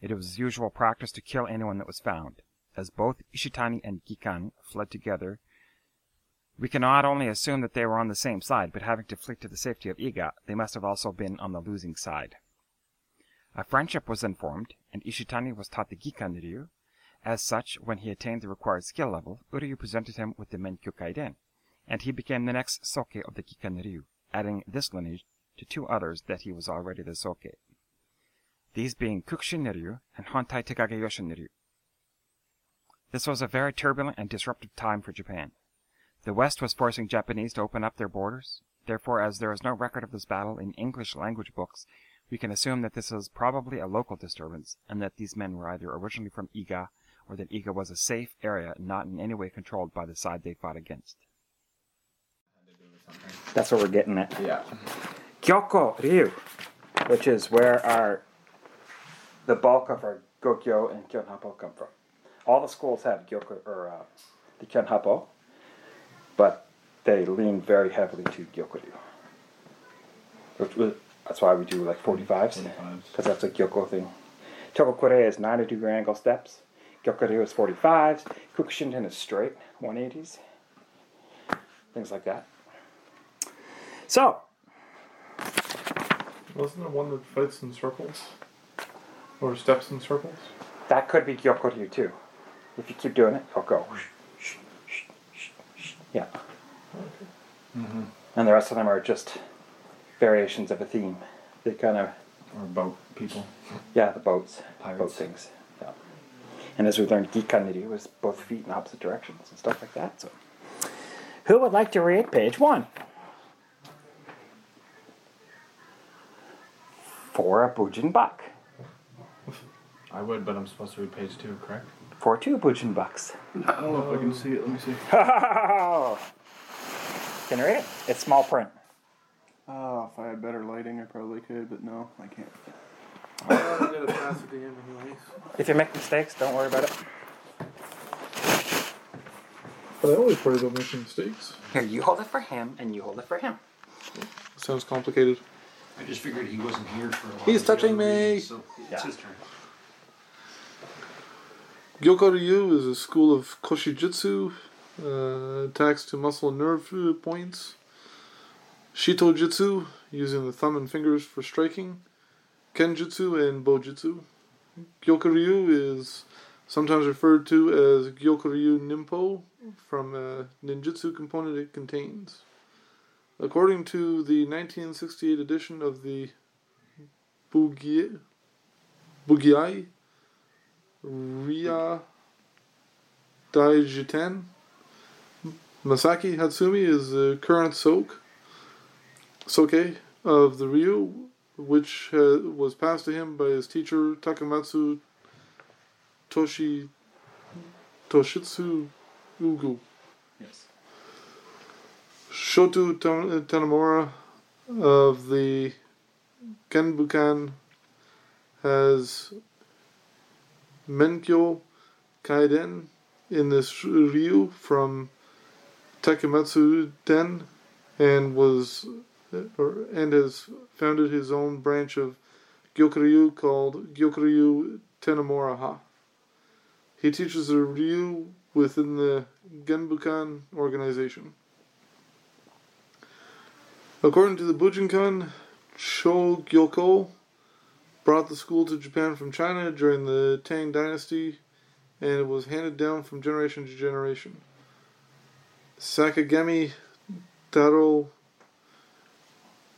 It was usual practice to kill anyone that was found. As both Ishitani and Gikan fled together, we can not only assume that they were on the same side, but having to flee to the safety of Iga, they must have also been on the losing side. A friendship was then formed, and Ishitani was taught the Gikan Ryu. As such, when he attained the required skill level, Uryu presented him with the Menkyo Kaiden, and he became the next Soke of the Gikan Ryu, adding this lineage to two others that he was already the Soke. These being Kukushin Ryu and Hontai Takagi Yoshin Ryu. This was a very turbulent and disruptive time for Japan. The West was forcing Japanese to open up their borders. Therefore, as there is no record of this battle in English language books, we can assume that this was probably a local disturbance, and that these men were either originally from Iga, or that Iga was a safe area not in any way controlled by the side they fought against. That's what we're getting at. Yeah. Gyoko Ryu, which is where our the bulk of our Gokyo and Kihon Happo come from. All the schools have Gyoko or uh, the Kihon Happo, but they lean very heavily to Gyokuryu. Which was- That's why we do like 45s, because that's a Gyoko thing. Togakure is 90 degree angle steps. Gyokuryu is 45s. Kukushinden is straight, 180s. Things like that. So, Wasn't there one that fights in circles? Or steps in circles? That could be Gyokoryu too. If you keep doing it, it'll go. Yeah. Mm-hmm. And the rest of them are just variations of a theme. They kind of. Or boat people. Yeah, the boats. Boat things. Yeah. And as we learned, Gikan Ryu was both feet in opposite directions and stuff like that. So, who would like to read page one? For a Bujin buck. I would, but I'm supposed to read page two, correct? For two Bujin bucks. I don't know if oh, I can see it. Let me see. Can you read it? It's small print. Oh, if I had better lighting, I probably could, but no, I can't. I'm gonna pass at the end anyways. If you make mistakes, don't worry about it. But I always worry about making mistakes. Here, you hold it for him, and you hold it for him. Sounds complicated. I just figured he wasn't here for a while. He's touching me. readings, so it's Yeah. his turn. Gyokoryu is a school of Koshijutsu, uh, attacks to muscle and nerve uh, points. Shito Jitsu, using the thumb and fingers for striking. Kenjutsu and Bojutsu. Gyokoryu is sometimes referred to as Gyokoryu Nimpo from a ninjutsu component it contains. According to the 1968 edition of the Bugi- Bugei Ryuha Daijiten. Masaki Hatsumi is the current Soke, Soke of the Ryu, which uh, was passed to him by his teacher Takamatsu Toshi Toshitsu Ugu. Yes. Shoto Tan- Tanemura of the Genbukan has Menkyo Kaiden in this Ryu from Takamatsu Den and was and has founded his own branch of Gyokuryu called Gyokuryu Tanemura Ha. He teaches the Ryu within the Genbukan organization. According to the Bujinkan, Sho Gyoko brought the school to Japan from China during the Tang Dynasty, and it was handed down from generation to generation. Sakagami Taro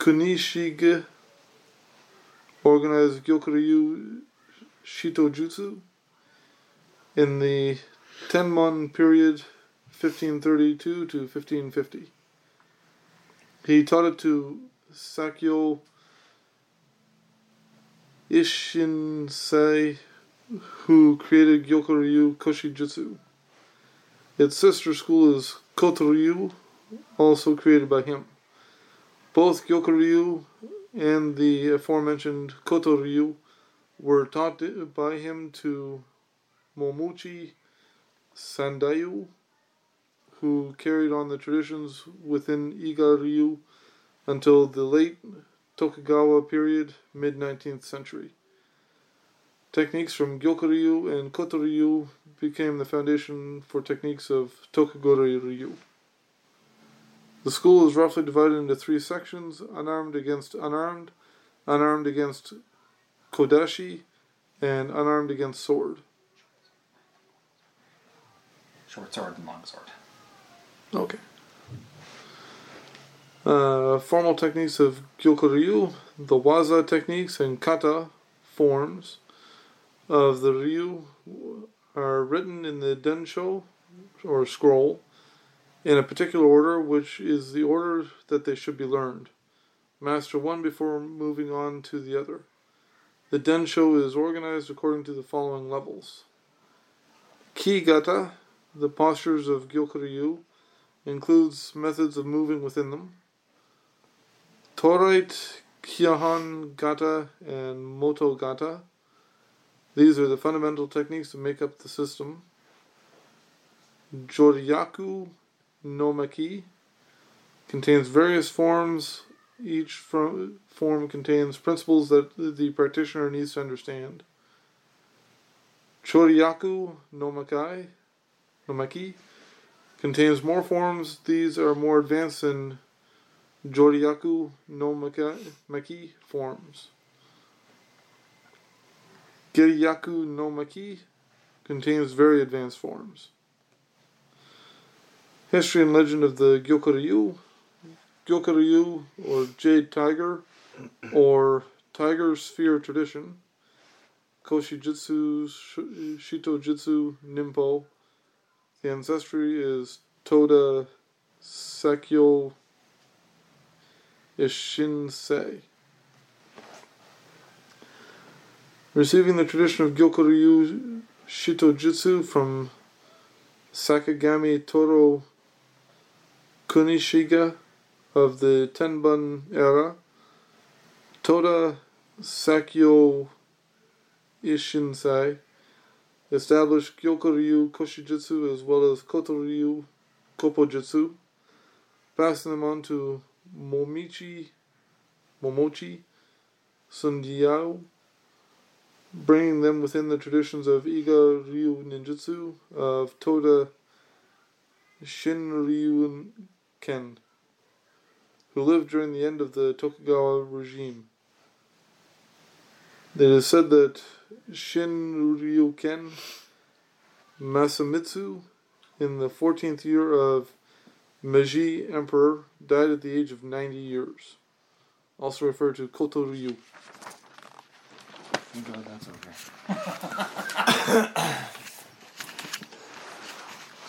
Kunishige organized Gyokuryu Shitojutsu in the Tenmon period 1532 to 1550. He taught it to Sakyo Ishinsai, who created Gyokuryu Koshijutsu. Its sister school is Kotoryu, also created by him. Both Gyokuryu and the aforementioned Kotoryu were taught by him to Momochi Sandayu, who carried on the traditions within Iga Ryu until the late Tokugawa period, mid 19th century. Techniques from Gyokuryu and Kotoryu became the foundation for techniques of Tokugoro Ryu. The school is roughly divided into three sections unarmed against unarmed, unarmed against Kodachi, and unarmed against sword. Short sword and long sword. Okay. Uh, formal techniques of Gyokuryu, the Waza techniques and Kata forms of the Ryu are written in the Densho, or scroll, in a particular order, which is the order that they should be learned. Master one before moving on to the other. The Densho is organized according to the following levels. Ki-gata, the postures of Gyokuryu, includes methods of moving within them. Torite, Kyahan Gata, and Moto Gata. These are the fundamental techniques that make up the system. Joryaku no Maki contains various forms. Each form contains principles that the practitioner needs to understand. Choryaku no Makai no Maki contains more forms. These are more advanced than Joryaku no Maki, Maki forms. Giryaku no Maki contains very advanced forms. History and legend of the Gyokuryu. Gyokuryu, or Jade Tiger, or Tiger Sphere tradition. Koshi Jitsu, Sh- Shito Jitsu, Nimpo. The ancestry is Toda Sakyo Ishinsai. Receiving the tradition of Gyokuryu Shito Jitsu from Sakagami Taro Kunishige of the Tenbun era, Toda Sakyo Ishinsai established Gyokuryu Koshijutsu as well as Kotoryu Kopojutsu, passing them on to Momichi, Momochi, Sandayu, bringing them within the traditions of Iga Ryu Ninjutsu, of Toda Shinryu Ken, who lived during the end of the Tokugawa regime. It is said that Shinryu Ken Masamitsu, in the 14th year of Meiji Emperor, died at the age of 90 years. Also referred to Koto Ryu. Thank God that's over.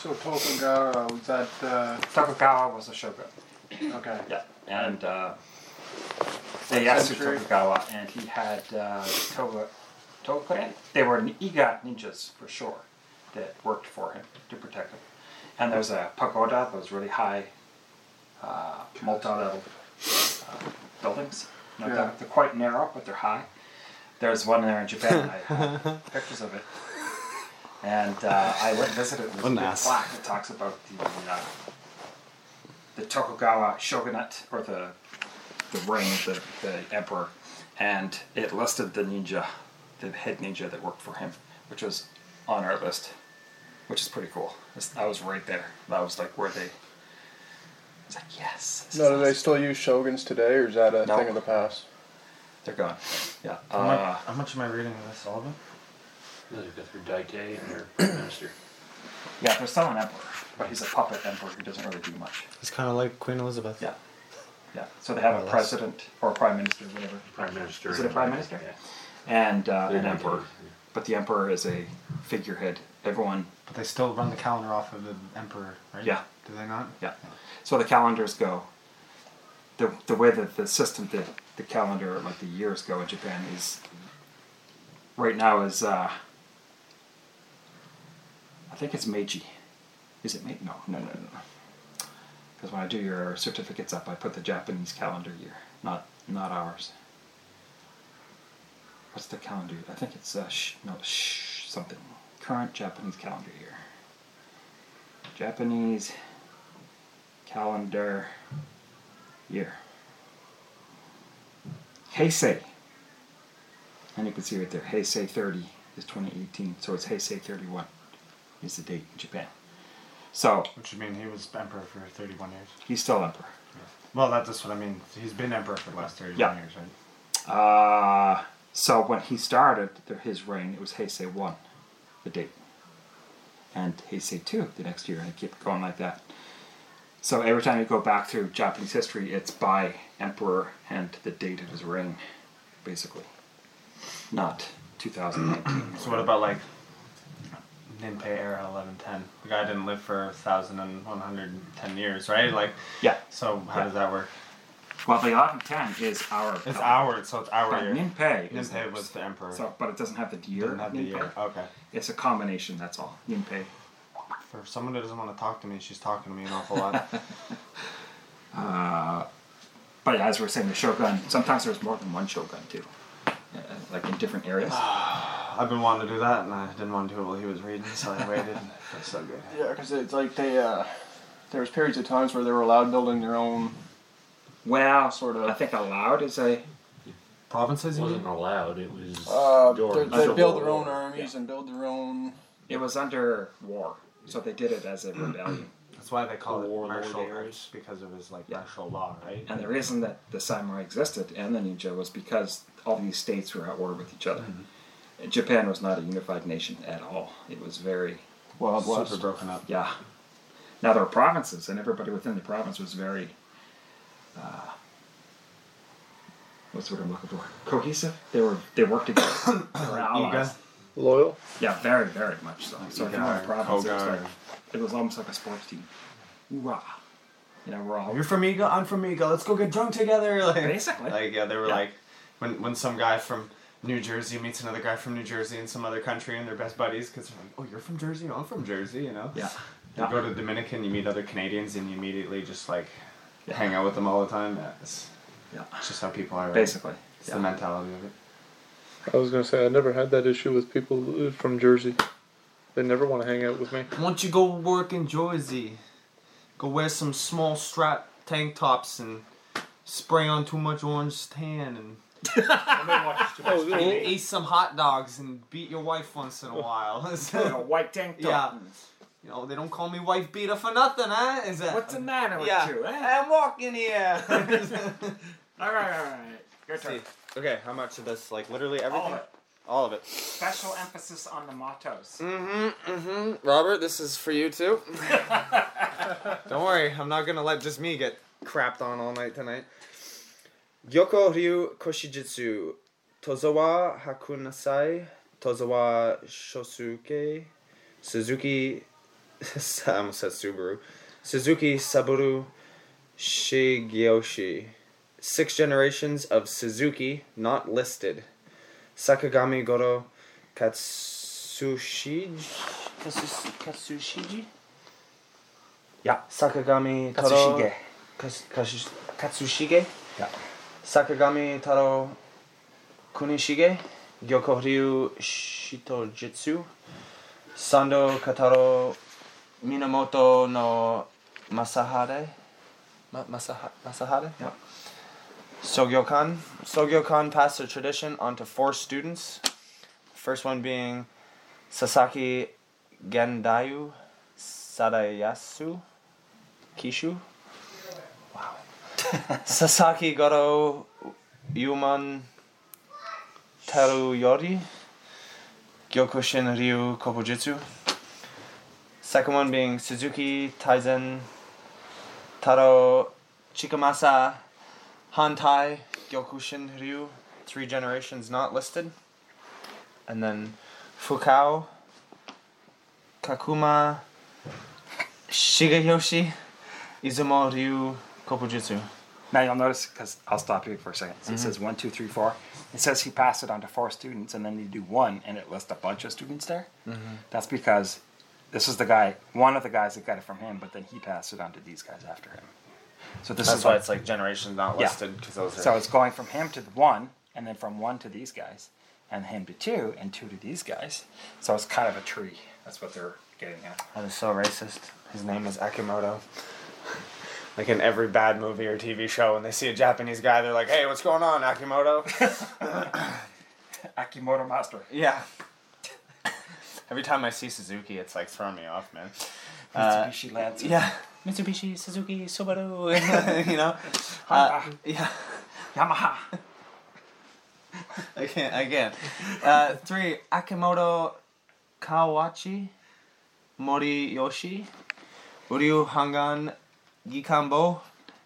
So Tokugawa was that? Uh, Tokugawa was a shogun. okay. Yeah, and uh, Ieyasu century? Tokugawa, and he had uh, Toga. They were Iga ninjas for sure that worked for him to protect him. And there's a pagoda, those really high, uh, multi-level uh, buildings. Know, Yeah. they're, they're quite narrow, but they're high. There's one there in Japan. I have pictures of it. And uh, I went and visited. There's What an a big ass. plaque that talks about the uh, the Tokugawa shogunate or the the reign of the, the emperor, and it listed the ninja, the head ninja that worked for him, which was on our list, which is pretty cool. It's- I was right there. That was like where they. It's like yes. No, is do they still use shoguns today, or is that a No. thing of the past? They're gone. Yeah. How much, Uh, how much am I reading of this, all of it? They've got their Daite and their minister. yeah, there's still an emperor, but he's a puppet emperor who doesn't really do much. It's kind of like Queen Elizabeth. Yeah. Yeah. So they have More a less. president or a prime minister, whatever. Prime minister. Is it a prime minister? Yeah. And uh, They're an not emperor. good. But the emperor is a figurehead. Everyone But they still run the calendar off of the emperor, right? Yeah. Do they not? Yeah. So the calendars go. The the way that the system that the calendar like the years go in Japan is right now is uh I think it's Meiji. Is it Meiji? No, no, no, no. Because when I do your certificates up, I put the Japanese calendar year, not not ours. What's the calendar? I think it's uh, sh- no sh- something. Current Japanese calendar year. Japanese calendar year. Heisei. And you can see right there, Heisei 30 is 2018, so it's Heisei 31 is the date in Japan. So Which would mean he was emperor for 31 years. he's still emperor. Well, that's just what I mean. He's been emperor for the last 31 Yeah. years, right? Uh, so when he started the, his reign, it was Heisei 1, the date. And Heisei 2 the next year, and it kept going like that. So every time you go back through Japanese history, it's by emperor and the date of his reign, basically. Not 2019. So what about like Ninpei era 1110? The guy didn't live for 1,110 years, right? Like, Yeah. so how Yeah. does that work? Well, the 1110 is our. It's our, so it's our But year. Ninpei Ninpei was the emperor. So, but it doesn't have the year. Doesn't have the Ninpei. year. Okay. It's a combination. That's all. Ninpei. For someone who doesn't want to talk to me, she's talking to me an awful lot. Uh, but as we're saying, the shogun. Sometimes there's more than one shogun too, uh, like in different areas. I've been wanting to do that, and I didn't want to do it while he was reading, so I waited. That's so good. Yeah, because it's like they. Uh, there was periods of times where they were allowed building their own. Well, sort of. I think allowed is a Provinces, It wasn't mean? allowed. It was. Uh, they, they build their own armies and build their own. It was under war, so they did it as a rebellion. That's why they call The it warlord martial arts because it was like martial law, right? And the reason that the samurai existed and the ninja was because all these states were at war with each other. Mm-hmm. Japan was not a unified nation at all. It was very Wild West. Super broken up. Yeah. Now there were provinces, and everybody within the province was very. Uh, what's the word I'm looking for? Cohesive. They were they worked together. they were allies. Loyal. Yeah, very very much so. So if you went to Iga, province, it was, like, it was almost like a sports team. Hoorah! You know, we're all You're from Iga. I'm from Iga. Let's go get drunk together. Like, Basically. Like yeah, they were Yeah. like when when some guy from New Jersey meets another guy from New Jersey in some other country and they're best buddies because they're like, oh, you're from Jersey. No, I'm from Jersey. You know. Yeah. You Yeah. go to Dominican, you meet other Canadians, and you immediately just like hang out with them all the time. Yeah, it's, yeah. it's just how people are. right? Basically, it's yeah. the mentality of it. I was gonna say I never had that issue with people from Jersey. They never want to hang out with me. Why don't you go work in Jersey? Go wear some small strap tank tops and spray on too much orange tan and Oh, and eat some hot dogs and beat your wife once in a while. a white tank top. Yeah. You know, they don't call me wife beater for nothing, huh? Is that What's the matter with yeah. you, eh? I'm walking here. All right, all right. Your turn. okay, how much of this? Like literally All everything? of it. All of it. Special emphasis on the mottos. Mm-hmm, mm-hmm. Robert, this is for you too. Don't worry, I'm not gonna let just me get crapped on all night tonight. Gyoko Ryu Koshijutsu Tozawa Hakunasai Tozawa Shosuke Suzuki I almost said Subaru Suzuki Saburo Shigeyoshi Six generations of Suzuki not listed Sakagami Goro Katsushiji Katsu- Katsushiji Yeah. Sakagami Taro Katsushige. Kas- Kas- Katsushige Yeah. Sakagami Taro Kunishige Gyoko Ryu Shitojitsu Sando Kataro Minamoto no Masahare Ma- Masaha- Masahare? Yeah. Sogyokan. Sogyokan passed the tradition on to four students. First one being Sasaki Gendayu Sadayasu Kishu. Sasaki Goro Yuman Teruyori Gyokushin Ryu Kopujitsu. Second one being Suzuki Taizen Taro Chikamasa Hantai Gyokushin Ryu. Three generations not listed. And then Fukao Kakuma Shigeyoshi Izumo Ryu Kopujitsu. Now you'll notice because I'll stop you for a second. So It says one, two, three, four. It says he passed it on to four students, and then you do one, and it lists a bunch of students there. Mhm. That's because this is the guy, one of the guys that got it from him, but then he passed it on to these guys after him. So this That's is why like- it's like generations not Yeah. listed because those are. So it's going from him to the one, and then from one to these guys, and him to two, and two to these guys. So it's kind of a tree. That's what they're getting at. That is so racist. His name is Akimoto. Like in every bad movie or TV show, when they see a Japanese guy, they're like, "Hey, what's going on, Akimoto?" Akimoto Master. Yeah. Every time I see Suzuki, it's like throwing me off, man. Mitsubishi Lancer. Yeah. Mitsubishi, Suzuki, Subaru. you know. Uh, yeah. Yamaha. I can't. I can't. Uh, three. Akimoto Kawachi Moriyoshi Uryu Hangan Gikanbo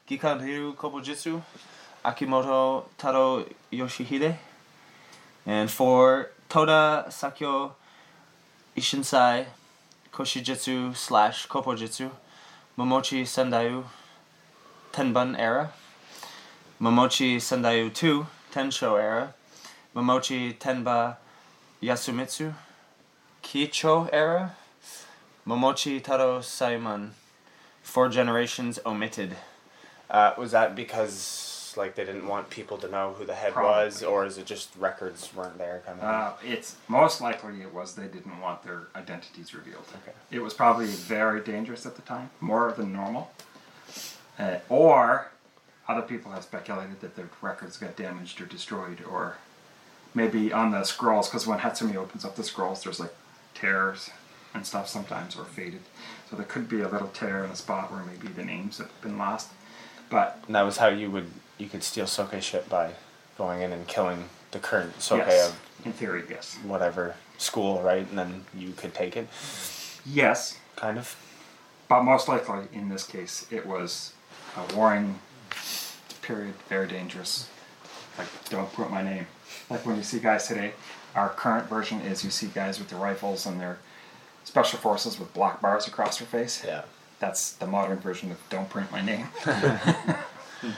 Gikan Ryu Kopujitsu Akimoto Taro Yoshihide and for Toda Sakyo Ishinsai Koshijutsu slash Kopojitsu Momochi Sandayu Tenbun era Momochi Sandayu 2 Tensho era Momochi Tenba Yasumitsu Kicho era Momochi Taro Saiman Four generations omitted. Uh, was that because like they didn't want people to know who the head was, or is it just records weren't there? Kind of. Uh, it's most likely it was they didn't want their identities revealed. Okay. It was probably very dangerous at the time, more than normal. Uh, or other people have speculated that their records got damaged or destroyed, or maybe on the scrolls, because when Hatsumi opens up the scrolls, there's like tears and stuff sometimes or faded. So there could be a little tear in a spot where maybe the names have been lost. But And that was how you would you could steal Soke shit by going in and killing the current Soke Yes, of in theory, yes. whatever school, right? And then you could take it. Yes. Kind of. But most likely in this case, it was a warring period, very dangerous. Like, don't put my name. Like when you see guys today, our current version is you see guys with the rifles and their special forces with black bars across their face. Yeah. That's the modern version of don't print my name.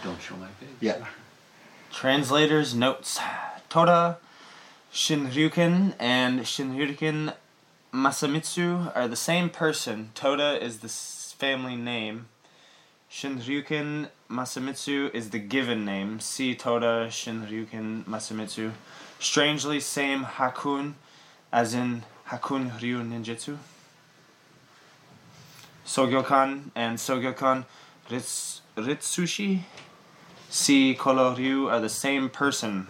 Don't show my face. yeah. Translators notes Toda Shinryuken and Shinryuken Masamitsu are the same person. Toda is the family name. Shinryuken Masamitsu is the given name. See Toda Shinryuken Masamitsu. Strangely, same Hakun as in Hakun Ryu Ninjutsu. Sogyokan and Sogyokan Rits- Ritsushi Si Koloryu are the same person.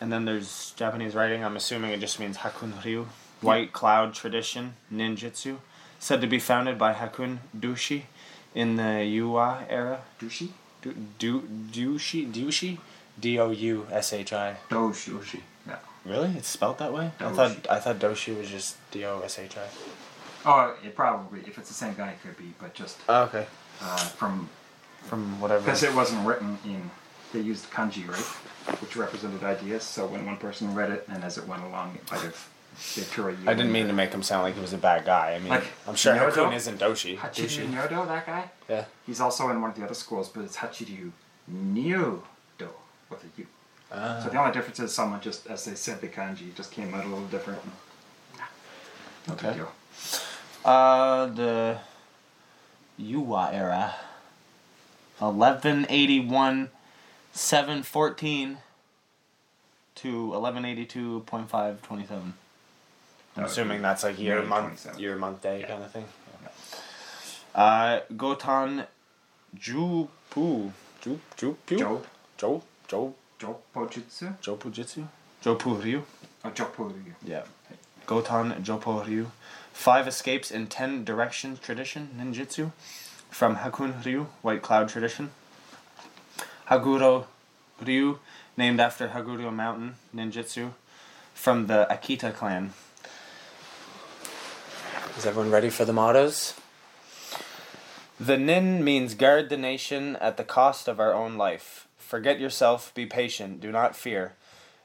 And then there's Japanese writing. I'm assuming it just means Hakun Ryu. White Cloud Tradition, Ninjutsu. Said to be founded by Hakun Dushi in the Yuwa era. Dushi? Du, du, Dushi? Dushi? D O U S H I. Doshi. Really? It's spelled that way? I thought I thought Doshi was just D O S H I. Oh, it probably, if it's the same guy, it could be, but just Oh, okay. uh, from From whatever. Because it wasn't written in, they used kanji, right? Which represented ideas. So when one person read it, and as it went along, it might have. They threw a U I didn't mean to make him sound like he was a bad guy. I mean, Like, I'm sure Nyodo? Hakun isn't Doshi. Hachiryu Dushi. Nyodo, that guy? Yeah. He's also in one of the other schools, but it's Hachiryu Nyodo with a U. Ah. So the only difference is someone just, as they said the kanji, just came out a little different. No Okay. Uh, the Yuwa era. 1181, 714 to 1182.527. I'm That assuming that's like year, month, year, month, day kind of thing. Uh, Gotan Jupu. Ju, Jupu? Jo. Jo. Jo. Jopojutsu? Jopujitsu? Jopuryu? Oh, Jopuryu. Yeah. Gotan Jopo Ryu. Five escapes in ten directions tradition, ninjutsu. From Hakun Ryu, White Cloud tradition. Haguro Ryu, named after Haguro Mountain, ninjutsu. From the Akita clan. Is everyone ready for the mottos? The nin means guard the nation at the cost of our own life. Forget yourself, be patient, do not fear.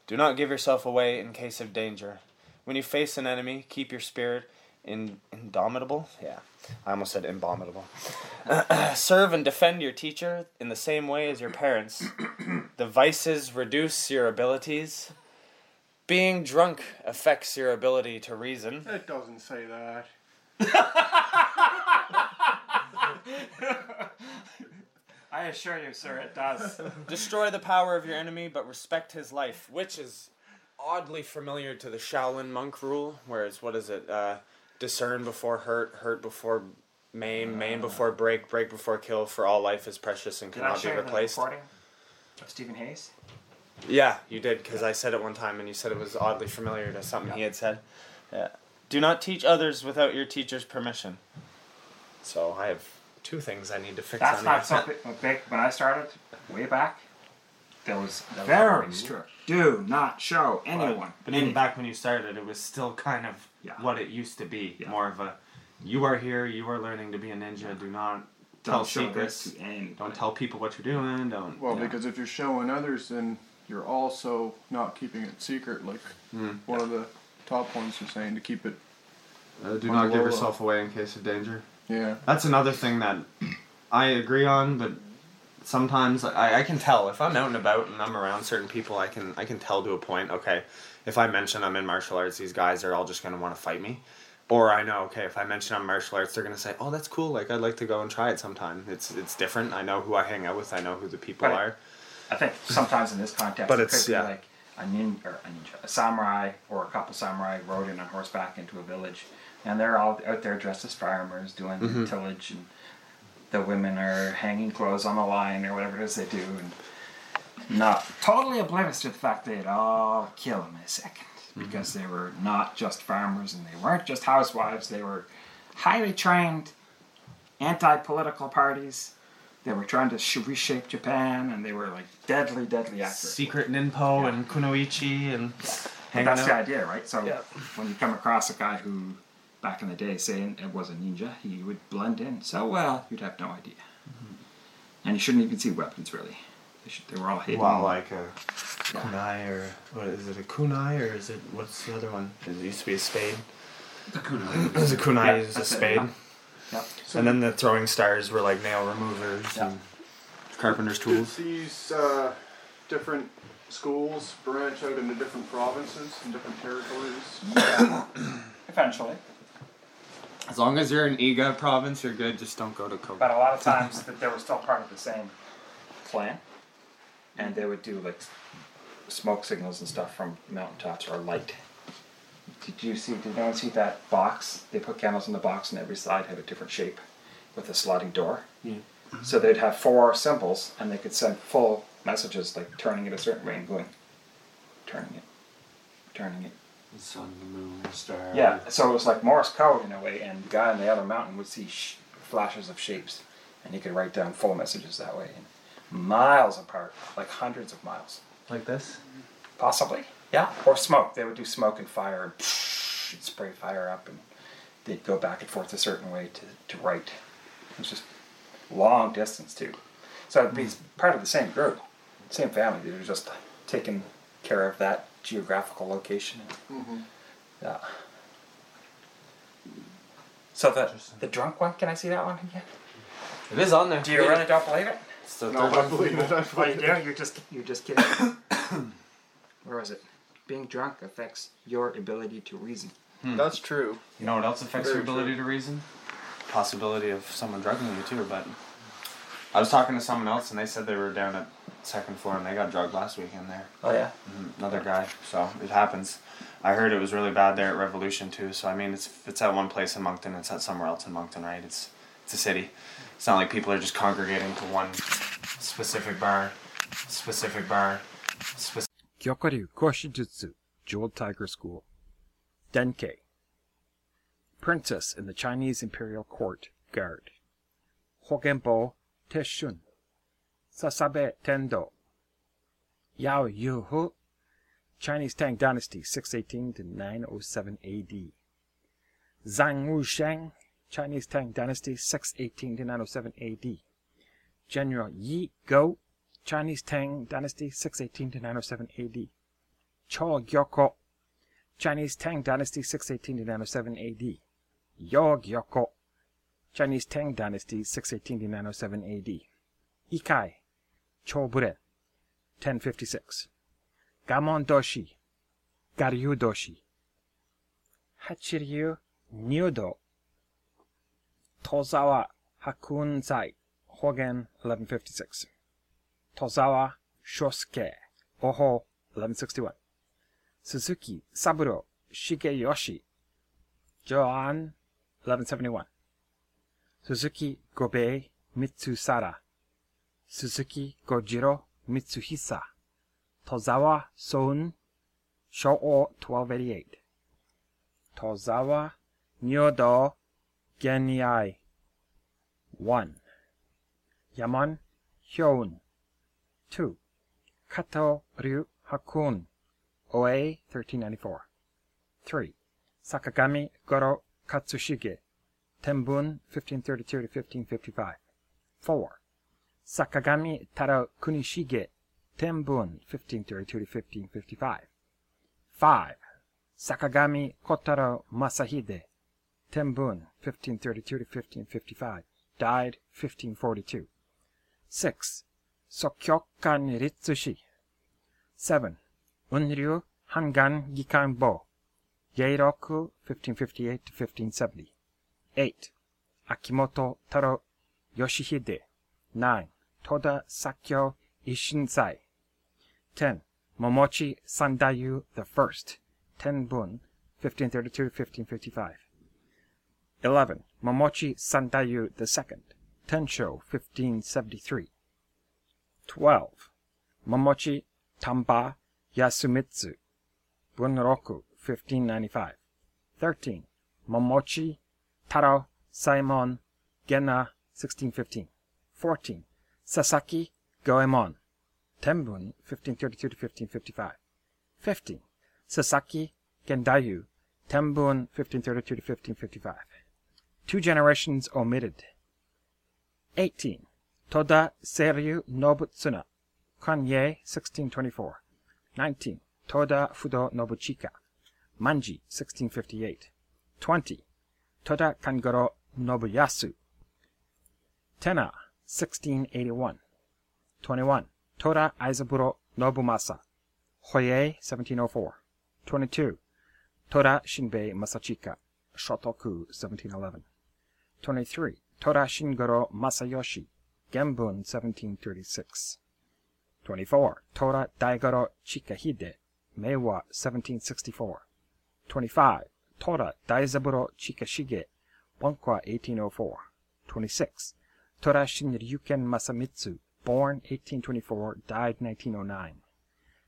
Do not give yourself away in case of danger. When you face an enemy, keep your spirit in, indomitable. Yeah, I almost said abominable. Serve and defend your teacher in the same way as your parents. the vices reduce your abilities. Being drunk affects your ability to reason. It doesn't say that. I assure you, sir, it does. Destroy the power of your enemy, but respect his life, which is oddly familiar to the Shaolin monk rule. Whereas, what is it? Uh, discern before hurt, hurt before maim, maim before break, break before kill. For all life is precious and Did I cannot show be you the replaced. recording of Stephen Hayes? Yeah, you did because I said it one time, and you said it was oddly familiar to something he had said. Yeah. Do not teach others without your teacher's permission. So I have two things I need to fix. That's on not here. something big. When I started way back, there was That very already- strict. Do not show anyone. But, but even back when you started, it was still kind of what it used to be. More of a, you are here, you are learning to be a ninja. Do not Don't tell show secrets. this to anybody. Don't tell people what you're doing. Don't. Well, you because if you're showing others, then you're also not keeping it secret. Like Mm. one of the top ones is saying to keep it. Uh, do not give yourself away in case of danger. Yeah. That's another thing that I agree on, but sometimes I, I can tell if I'm out and about and I'm around certain people, I can I can tell to a point. Okay, if I mention I'm in martial arts, these guys are all just gonna want to fight me. Or I know, okay, if I mention I'm martial arts, they're gonna say, "Oh, that's cool. Like I'd like to go and try it sometime." It's it's different. I know who I hang out with. I know who the people But are. I think sometimes in this context, But it's- yeah. like a nin or a ninja, a samurai or a couple samurai rode in on horseback into a village, and they're all out there dressed as farmers doing Mhm. tillage, and the women are hanging clothes on the line or whatever it is they do, and not totally oblivious to the fact they'd all kill in a second. because they were not just farmers and they weren't just housewives. They were highly trained anti-political parties. They were trying to sh- reshape Japan, and they were like deadly, deadly accurate. Secret Ninpo and Kunoichi and hanging that's the idea, right? So Yeah. when you come across a guy who, back in the day, saying it was a ninja, he would blend in so well you'd have no idea. Mm-hmm. And you shouldn't even see weapons really. They, should, they were all hidden. Well, like a kunai or what is it? A kunai or is it what's the other one? It used to be a spade. The kunai. It was a kunai. Yeah, is a that's it, spade. yeah. Yep. And then the throwing stars were like nail removers and carpenter's tools. These uh, different schools branch out into different provinces and different territories. Eventually. As long as you're in Iga province, you're good. Just don't go to Kobe. But a lot of times that they were still part of the same clan, and they would do like smoke signals and stuff from mountaintops or light. Did you see? Did anyone see that box? They put candles in the box, and every side had a different shape, with a sliding door. Yeah. So they'd have four symbols, and they could send full messages, like turning it a certain way and going, turning it, turning it. The sun, the moon, the star. Yeah, so it was like Morse code in a way, and the guy on the other mountain would see sh- flashes of shapes, and he could write down full messages that way, and miles apart, like hundreds of miles. Like this? Possibly, yeah. Or smoke. They would do smoke and fire, and it'd spray fire up, and they'd go back and forth a certain way to, to write. It was just long distance too. So it'd be hmm. part of the same group, same family. They were just taking care of that geographical location. Mm-hmm. Yeah. So the the drunk one, can I see that one again? It is on there. Do you really don't believe it? It's the No, I believe it. I Oh, you believe do? it. You're just you're just kidding. Where was it? Being drunk affects your ability to reason. That's true. You know what else affects Very your ability true. to reason? Possibility of someone drugging you too. But I was talking to someone else, and they said they were down at second floor, and they got drugged last weekend there. Oh yeah. Mhm, Another guy. So it happens. I heard it was really bad there at Revolution too. So I mean, it's if it's at one place in Moncton, it's at somewhere else in Moncton, right? It's it's a city. It's not like people are just congregating to one specific bar, specific bar, specific. Gyokuryu Koshijutsu, Jeweled Tiger School. Denkei. Princess in the Chinese Imperial Court Guard. Hogenbo Teshun. Sasabe Tendo. Yao Yuhu. Chinese Tang Dynasty, 618 to 907 AD. Zhang Wusheng. Chinese Tang Dynasty, 618 to 907 AD. General Yi Go. Chinese Tang Dynasty, 618 to 907 AD. Cho Gyoko, Chinese Tang Dynasty, 618 to 907 AD. Yo Gyoko, Chinese Tang Dynasty, 618 to 907 AD. Ikai, Chobure, 1056. Gamon Doshi, Garyu Doshi. Hachiryu Nyudo, Tozawa Hakunzai, Hogen, 1156. Tozawa Shosuke, Oho, 1161. Suzuki Saburo Shigeyoshi, Joan, 1171. Suzuki Gobei Mitsusara, Suzuki Gojiro Mitsuhisa, Tozawa Soun, Shōo 1288. Tozawa Nyodo Geniai 1. Yaman Hyōun 2. Kato Ryu Hakun OA 1394. 3. Sakagami Goro Katsushige Tenbun 1532 to 1555. 4. Sakagami Taro Kunishige Tenbun 1532 to 1555. 5. Sakagami Kotaro Masahide Tenbun 1532 to 1555. Died 1542. 6. Sokyokan Ritsushi. 7. Unryu Hangan Gikanbo. Eiroku 1558 to 1570. 8. Akimoto Taro Yoshihide. 9. Toda Sakyo Ishinsai. 10. Momochi Sandayu the First. Tenbun 1532-1555. 11. Momochi Sandayu the Second. Tensho 1573. 12. Momochi Tamba Yasumitsu. Bunroku 1595. 13. Momochi Taro Saemon Genna 1615. 14. Sasaki Goemon Tembun, 1532 to 1555. 15. Sasaki Gendayu Tembun, 1532 to 1555. Two generations omitted. 18. Toda Seiryu Nobutsuna Kanye 1624. 19. Toda Fudo Nobuchika Manji 1658. 20. Toda Kangoro Nobuyasu Tena 1681. 21. Toda Aizaburo Nobumasa Hoye 1704. 22. Toda Shinbei Masachika Shotoku 1711. 23. Toda Shingoro Masayoshi Genbun 1736. 24. Toda Daigoro Chikahide Meiwa 1764. 25. Toda Daizaburo Chikashige Bunkwa 1804. 26. Toda Shinryuken Masamitsu born 1824, died 1909.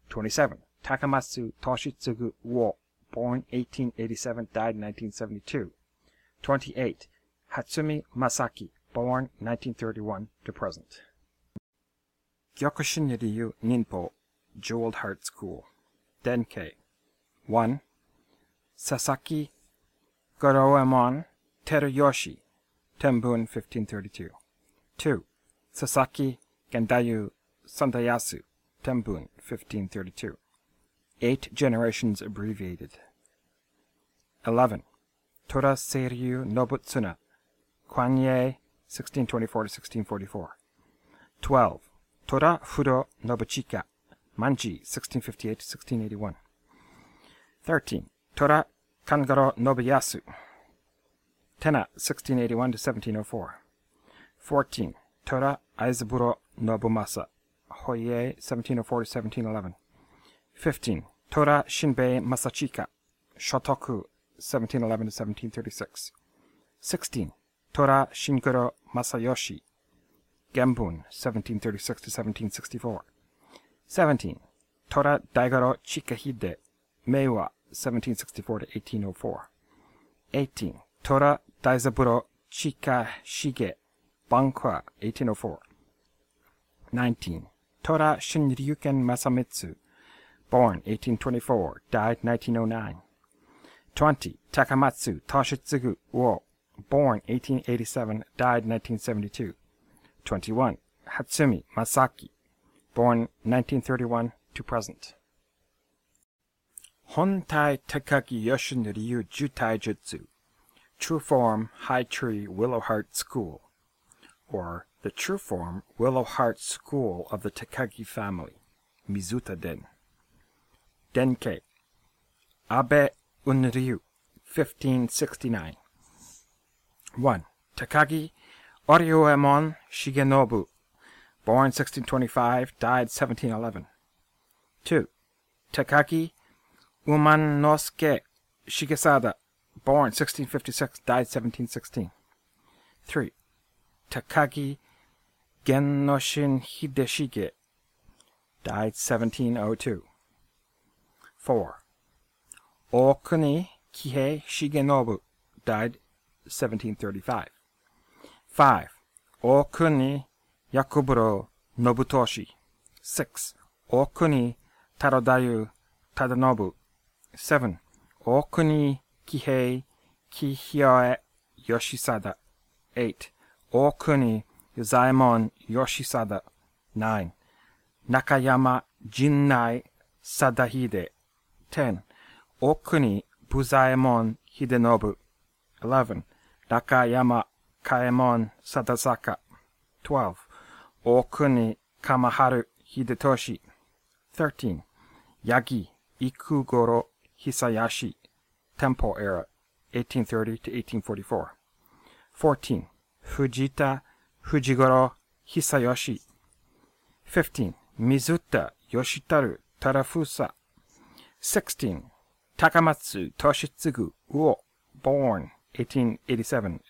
27. Takamatsu Toshitsugu Wo born 1887, died 1972. 28. Hatsumi Masaaki born 1931 to present. Gyokushin Ryu Ninpo Jeweled Heart School Denkei 1. Sasaki Goroemon Teruyoshi Tenbun 1532 2. Sasaki Gendayu Sandayasu Tembun, 1532 Eight generations abbreviated 11. Toda Seiryu Nobutsuna Kwanye 1624 to 1644 12. Toda Fudo Nobuchika Manji 1658 to 1681 13. Toda Kangoro Nobuyasu Tena 1681 to 1704 14. Toda Aizaburo Nobumasa Hoye 1704 to 1711 15. Toda Shinbei Masachika Shotoku 1711 to 1736 16. Toda Shingoro Masayoshi Genbun 1736 to 1764 17. Toda Daigoro Chikahide Meiwa 1764 to 1804 18. Toda Daizaburo Chikashige Bunkwa 1804 19. Toda Shinryuken Masamitsu born 1824, died 1909. 20. Takamatsu Toshitsugu Wo born 1887, died 1972. 21. Hatsumi Masaaki born 1931 to present. Hontai Takagi Yoshin Ryu Jutai Jutsu True Form High Tree Willow Heart School or the True Form Willow Heart School of the Takagi family Mizuta Den Denkei Abe Unryu 1569 1. Takagi Oryoemon Shigenobu born 1625, died 1711. 2. Takagi Umanosuke Shigesada, born 1656, died 1716. 3. Takagi Gennoshin Hideshige, died 1702. 4. Okuni Kihei Shigenobu, died 1735. 5. Okuni Yakuburo Nobutoshi. 6. Okuni Tarodayu Tadanobu. 7. Okuni Kihei Kihioe Yoshisada. 8. Okuni Yuzaemon Yoshisada. 9. Nakayama Jinnai Sadahide. 10. Okuni Buzaemon Hidenobu. 11. Nakayama Kaemon Sadasaka. 12. Okuni Kamaharu Hidetoshi. 13. Yagi Ikugoro Hisayashi. Tempo era, 1830 to 1844. 14. Fujita Fujigoro Hisayoshi. 15. Mizuta Yoshitaru Tarafusa. 16. Takamatsu Toshitsugu Uo, born 1887,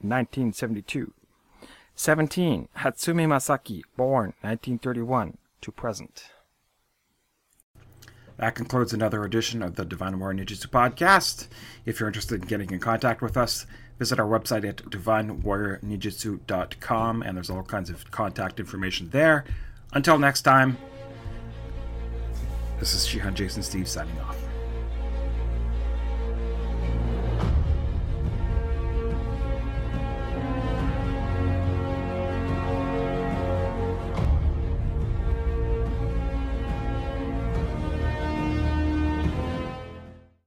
1972. 17. Hatsumi Masaaki, born 1931 to present. That concludes another edition of the Divine Warrior Ninjutsu podcast. If you're interested in getting in contact with us, visit our website at divinewarriorninjutsu.com and there's all kinds of contact information there. Until next time, this is Shihan Jason Steve signing off.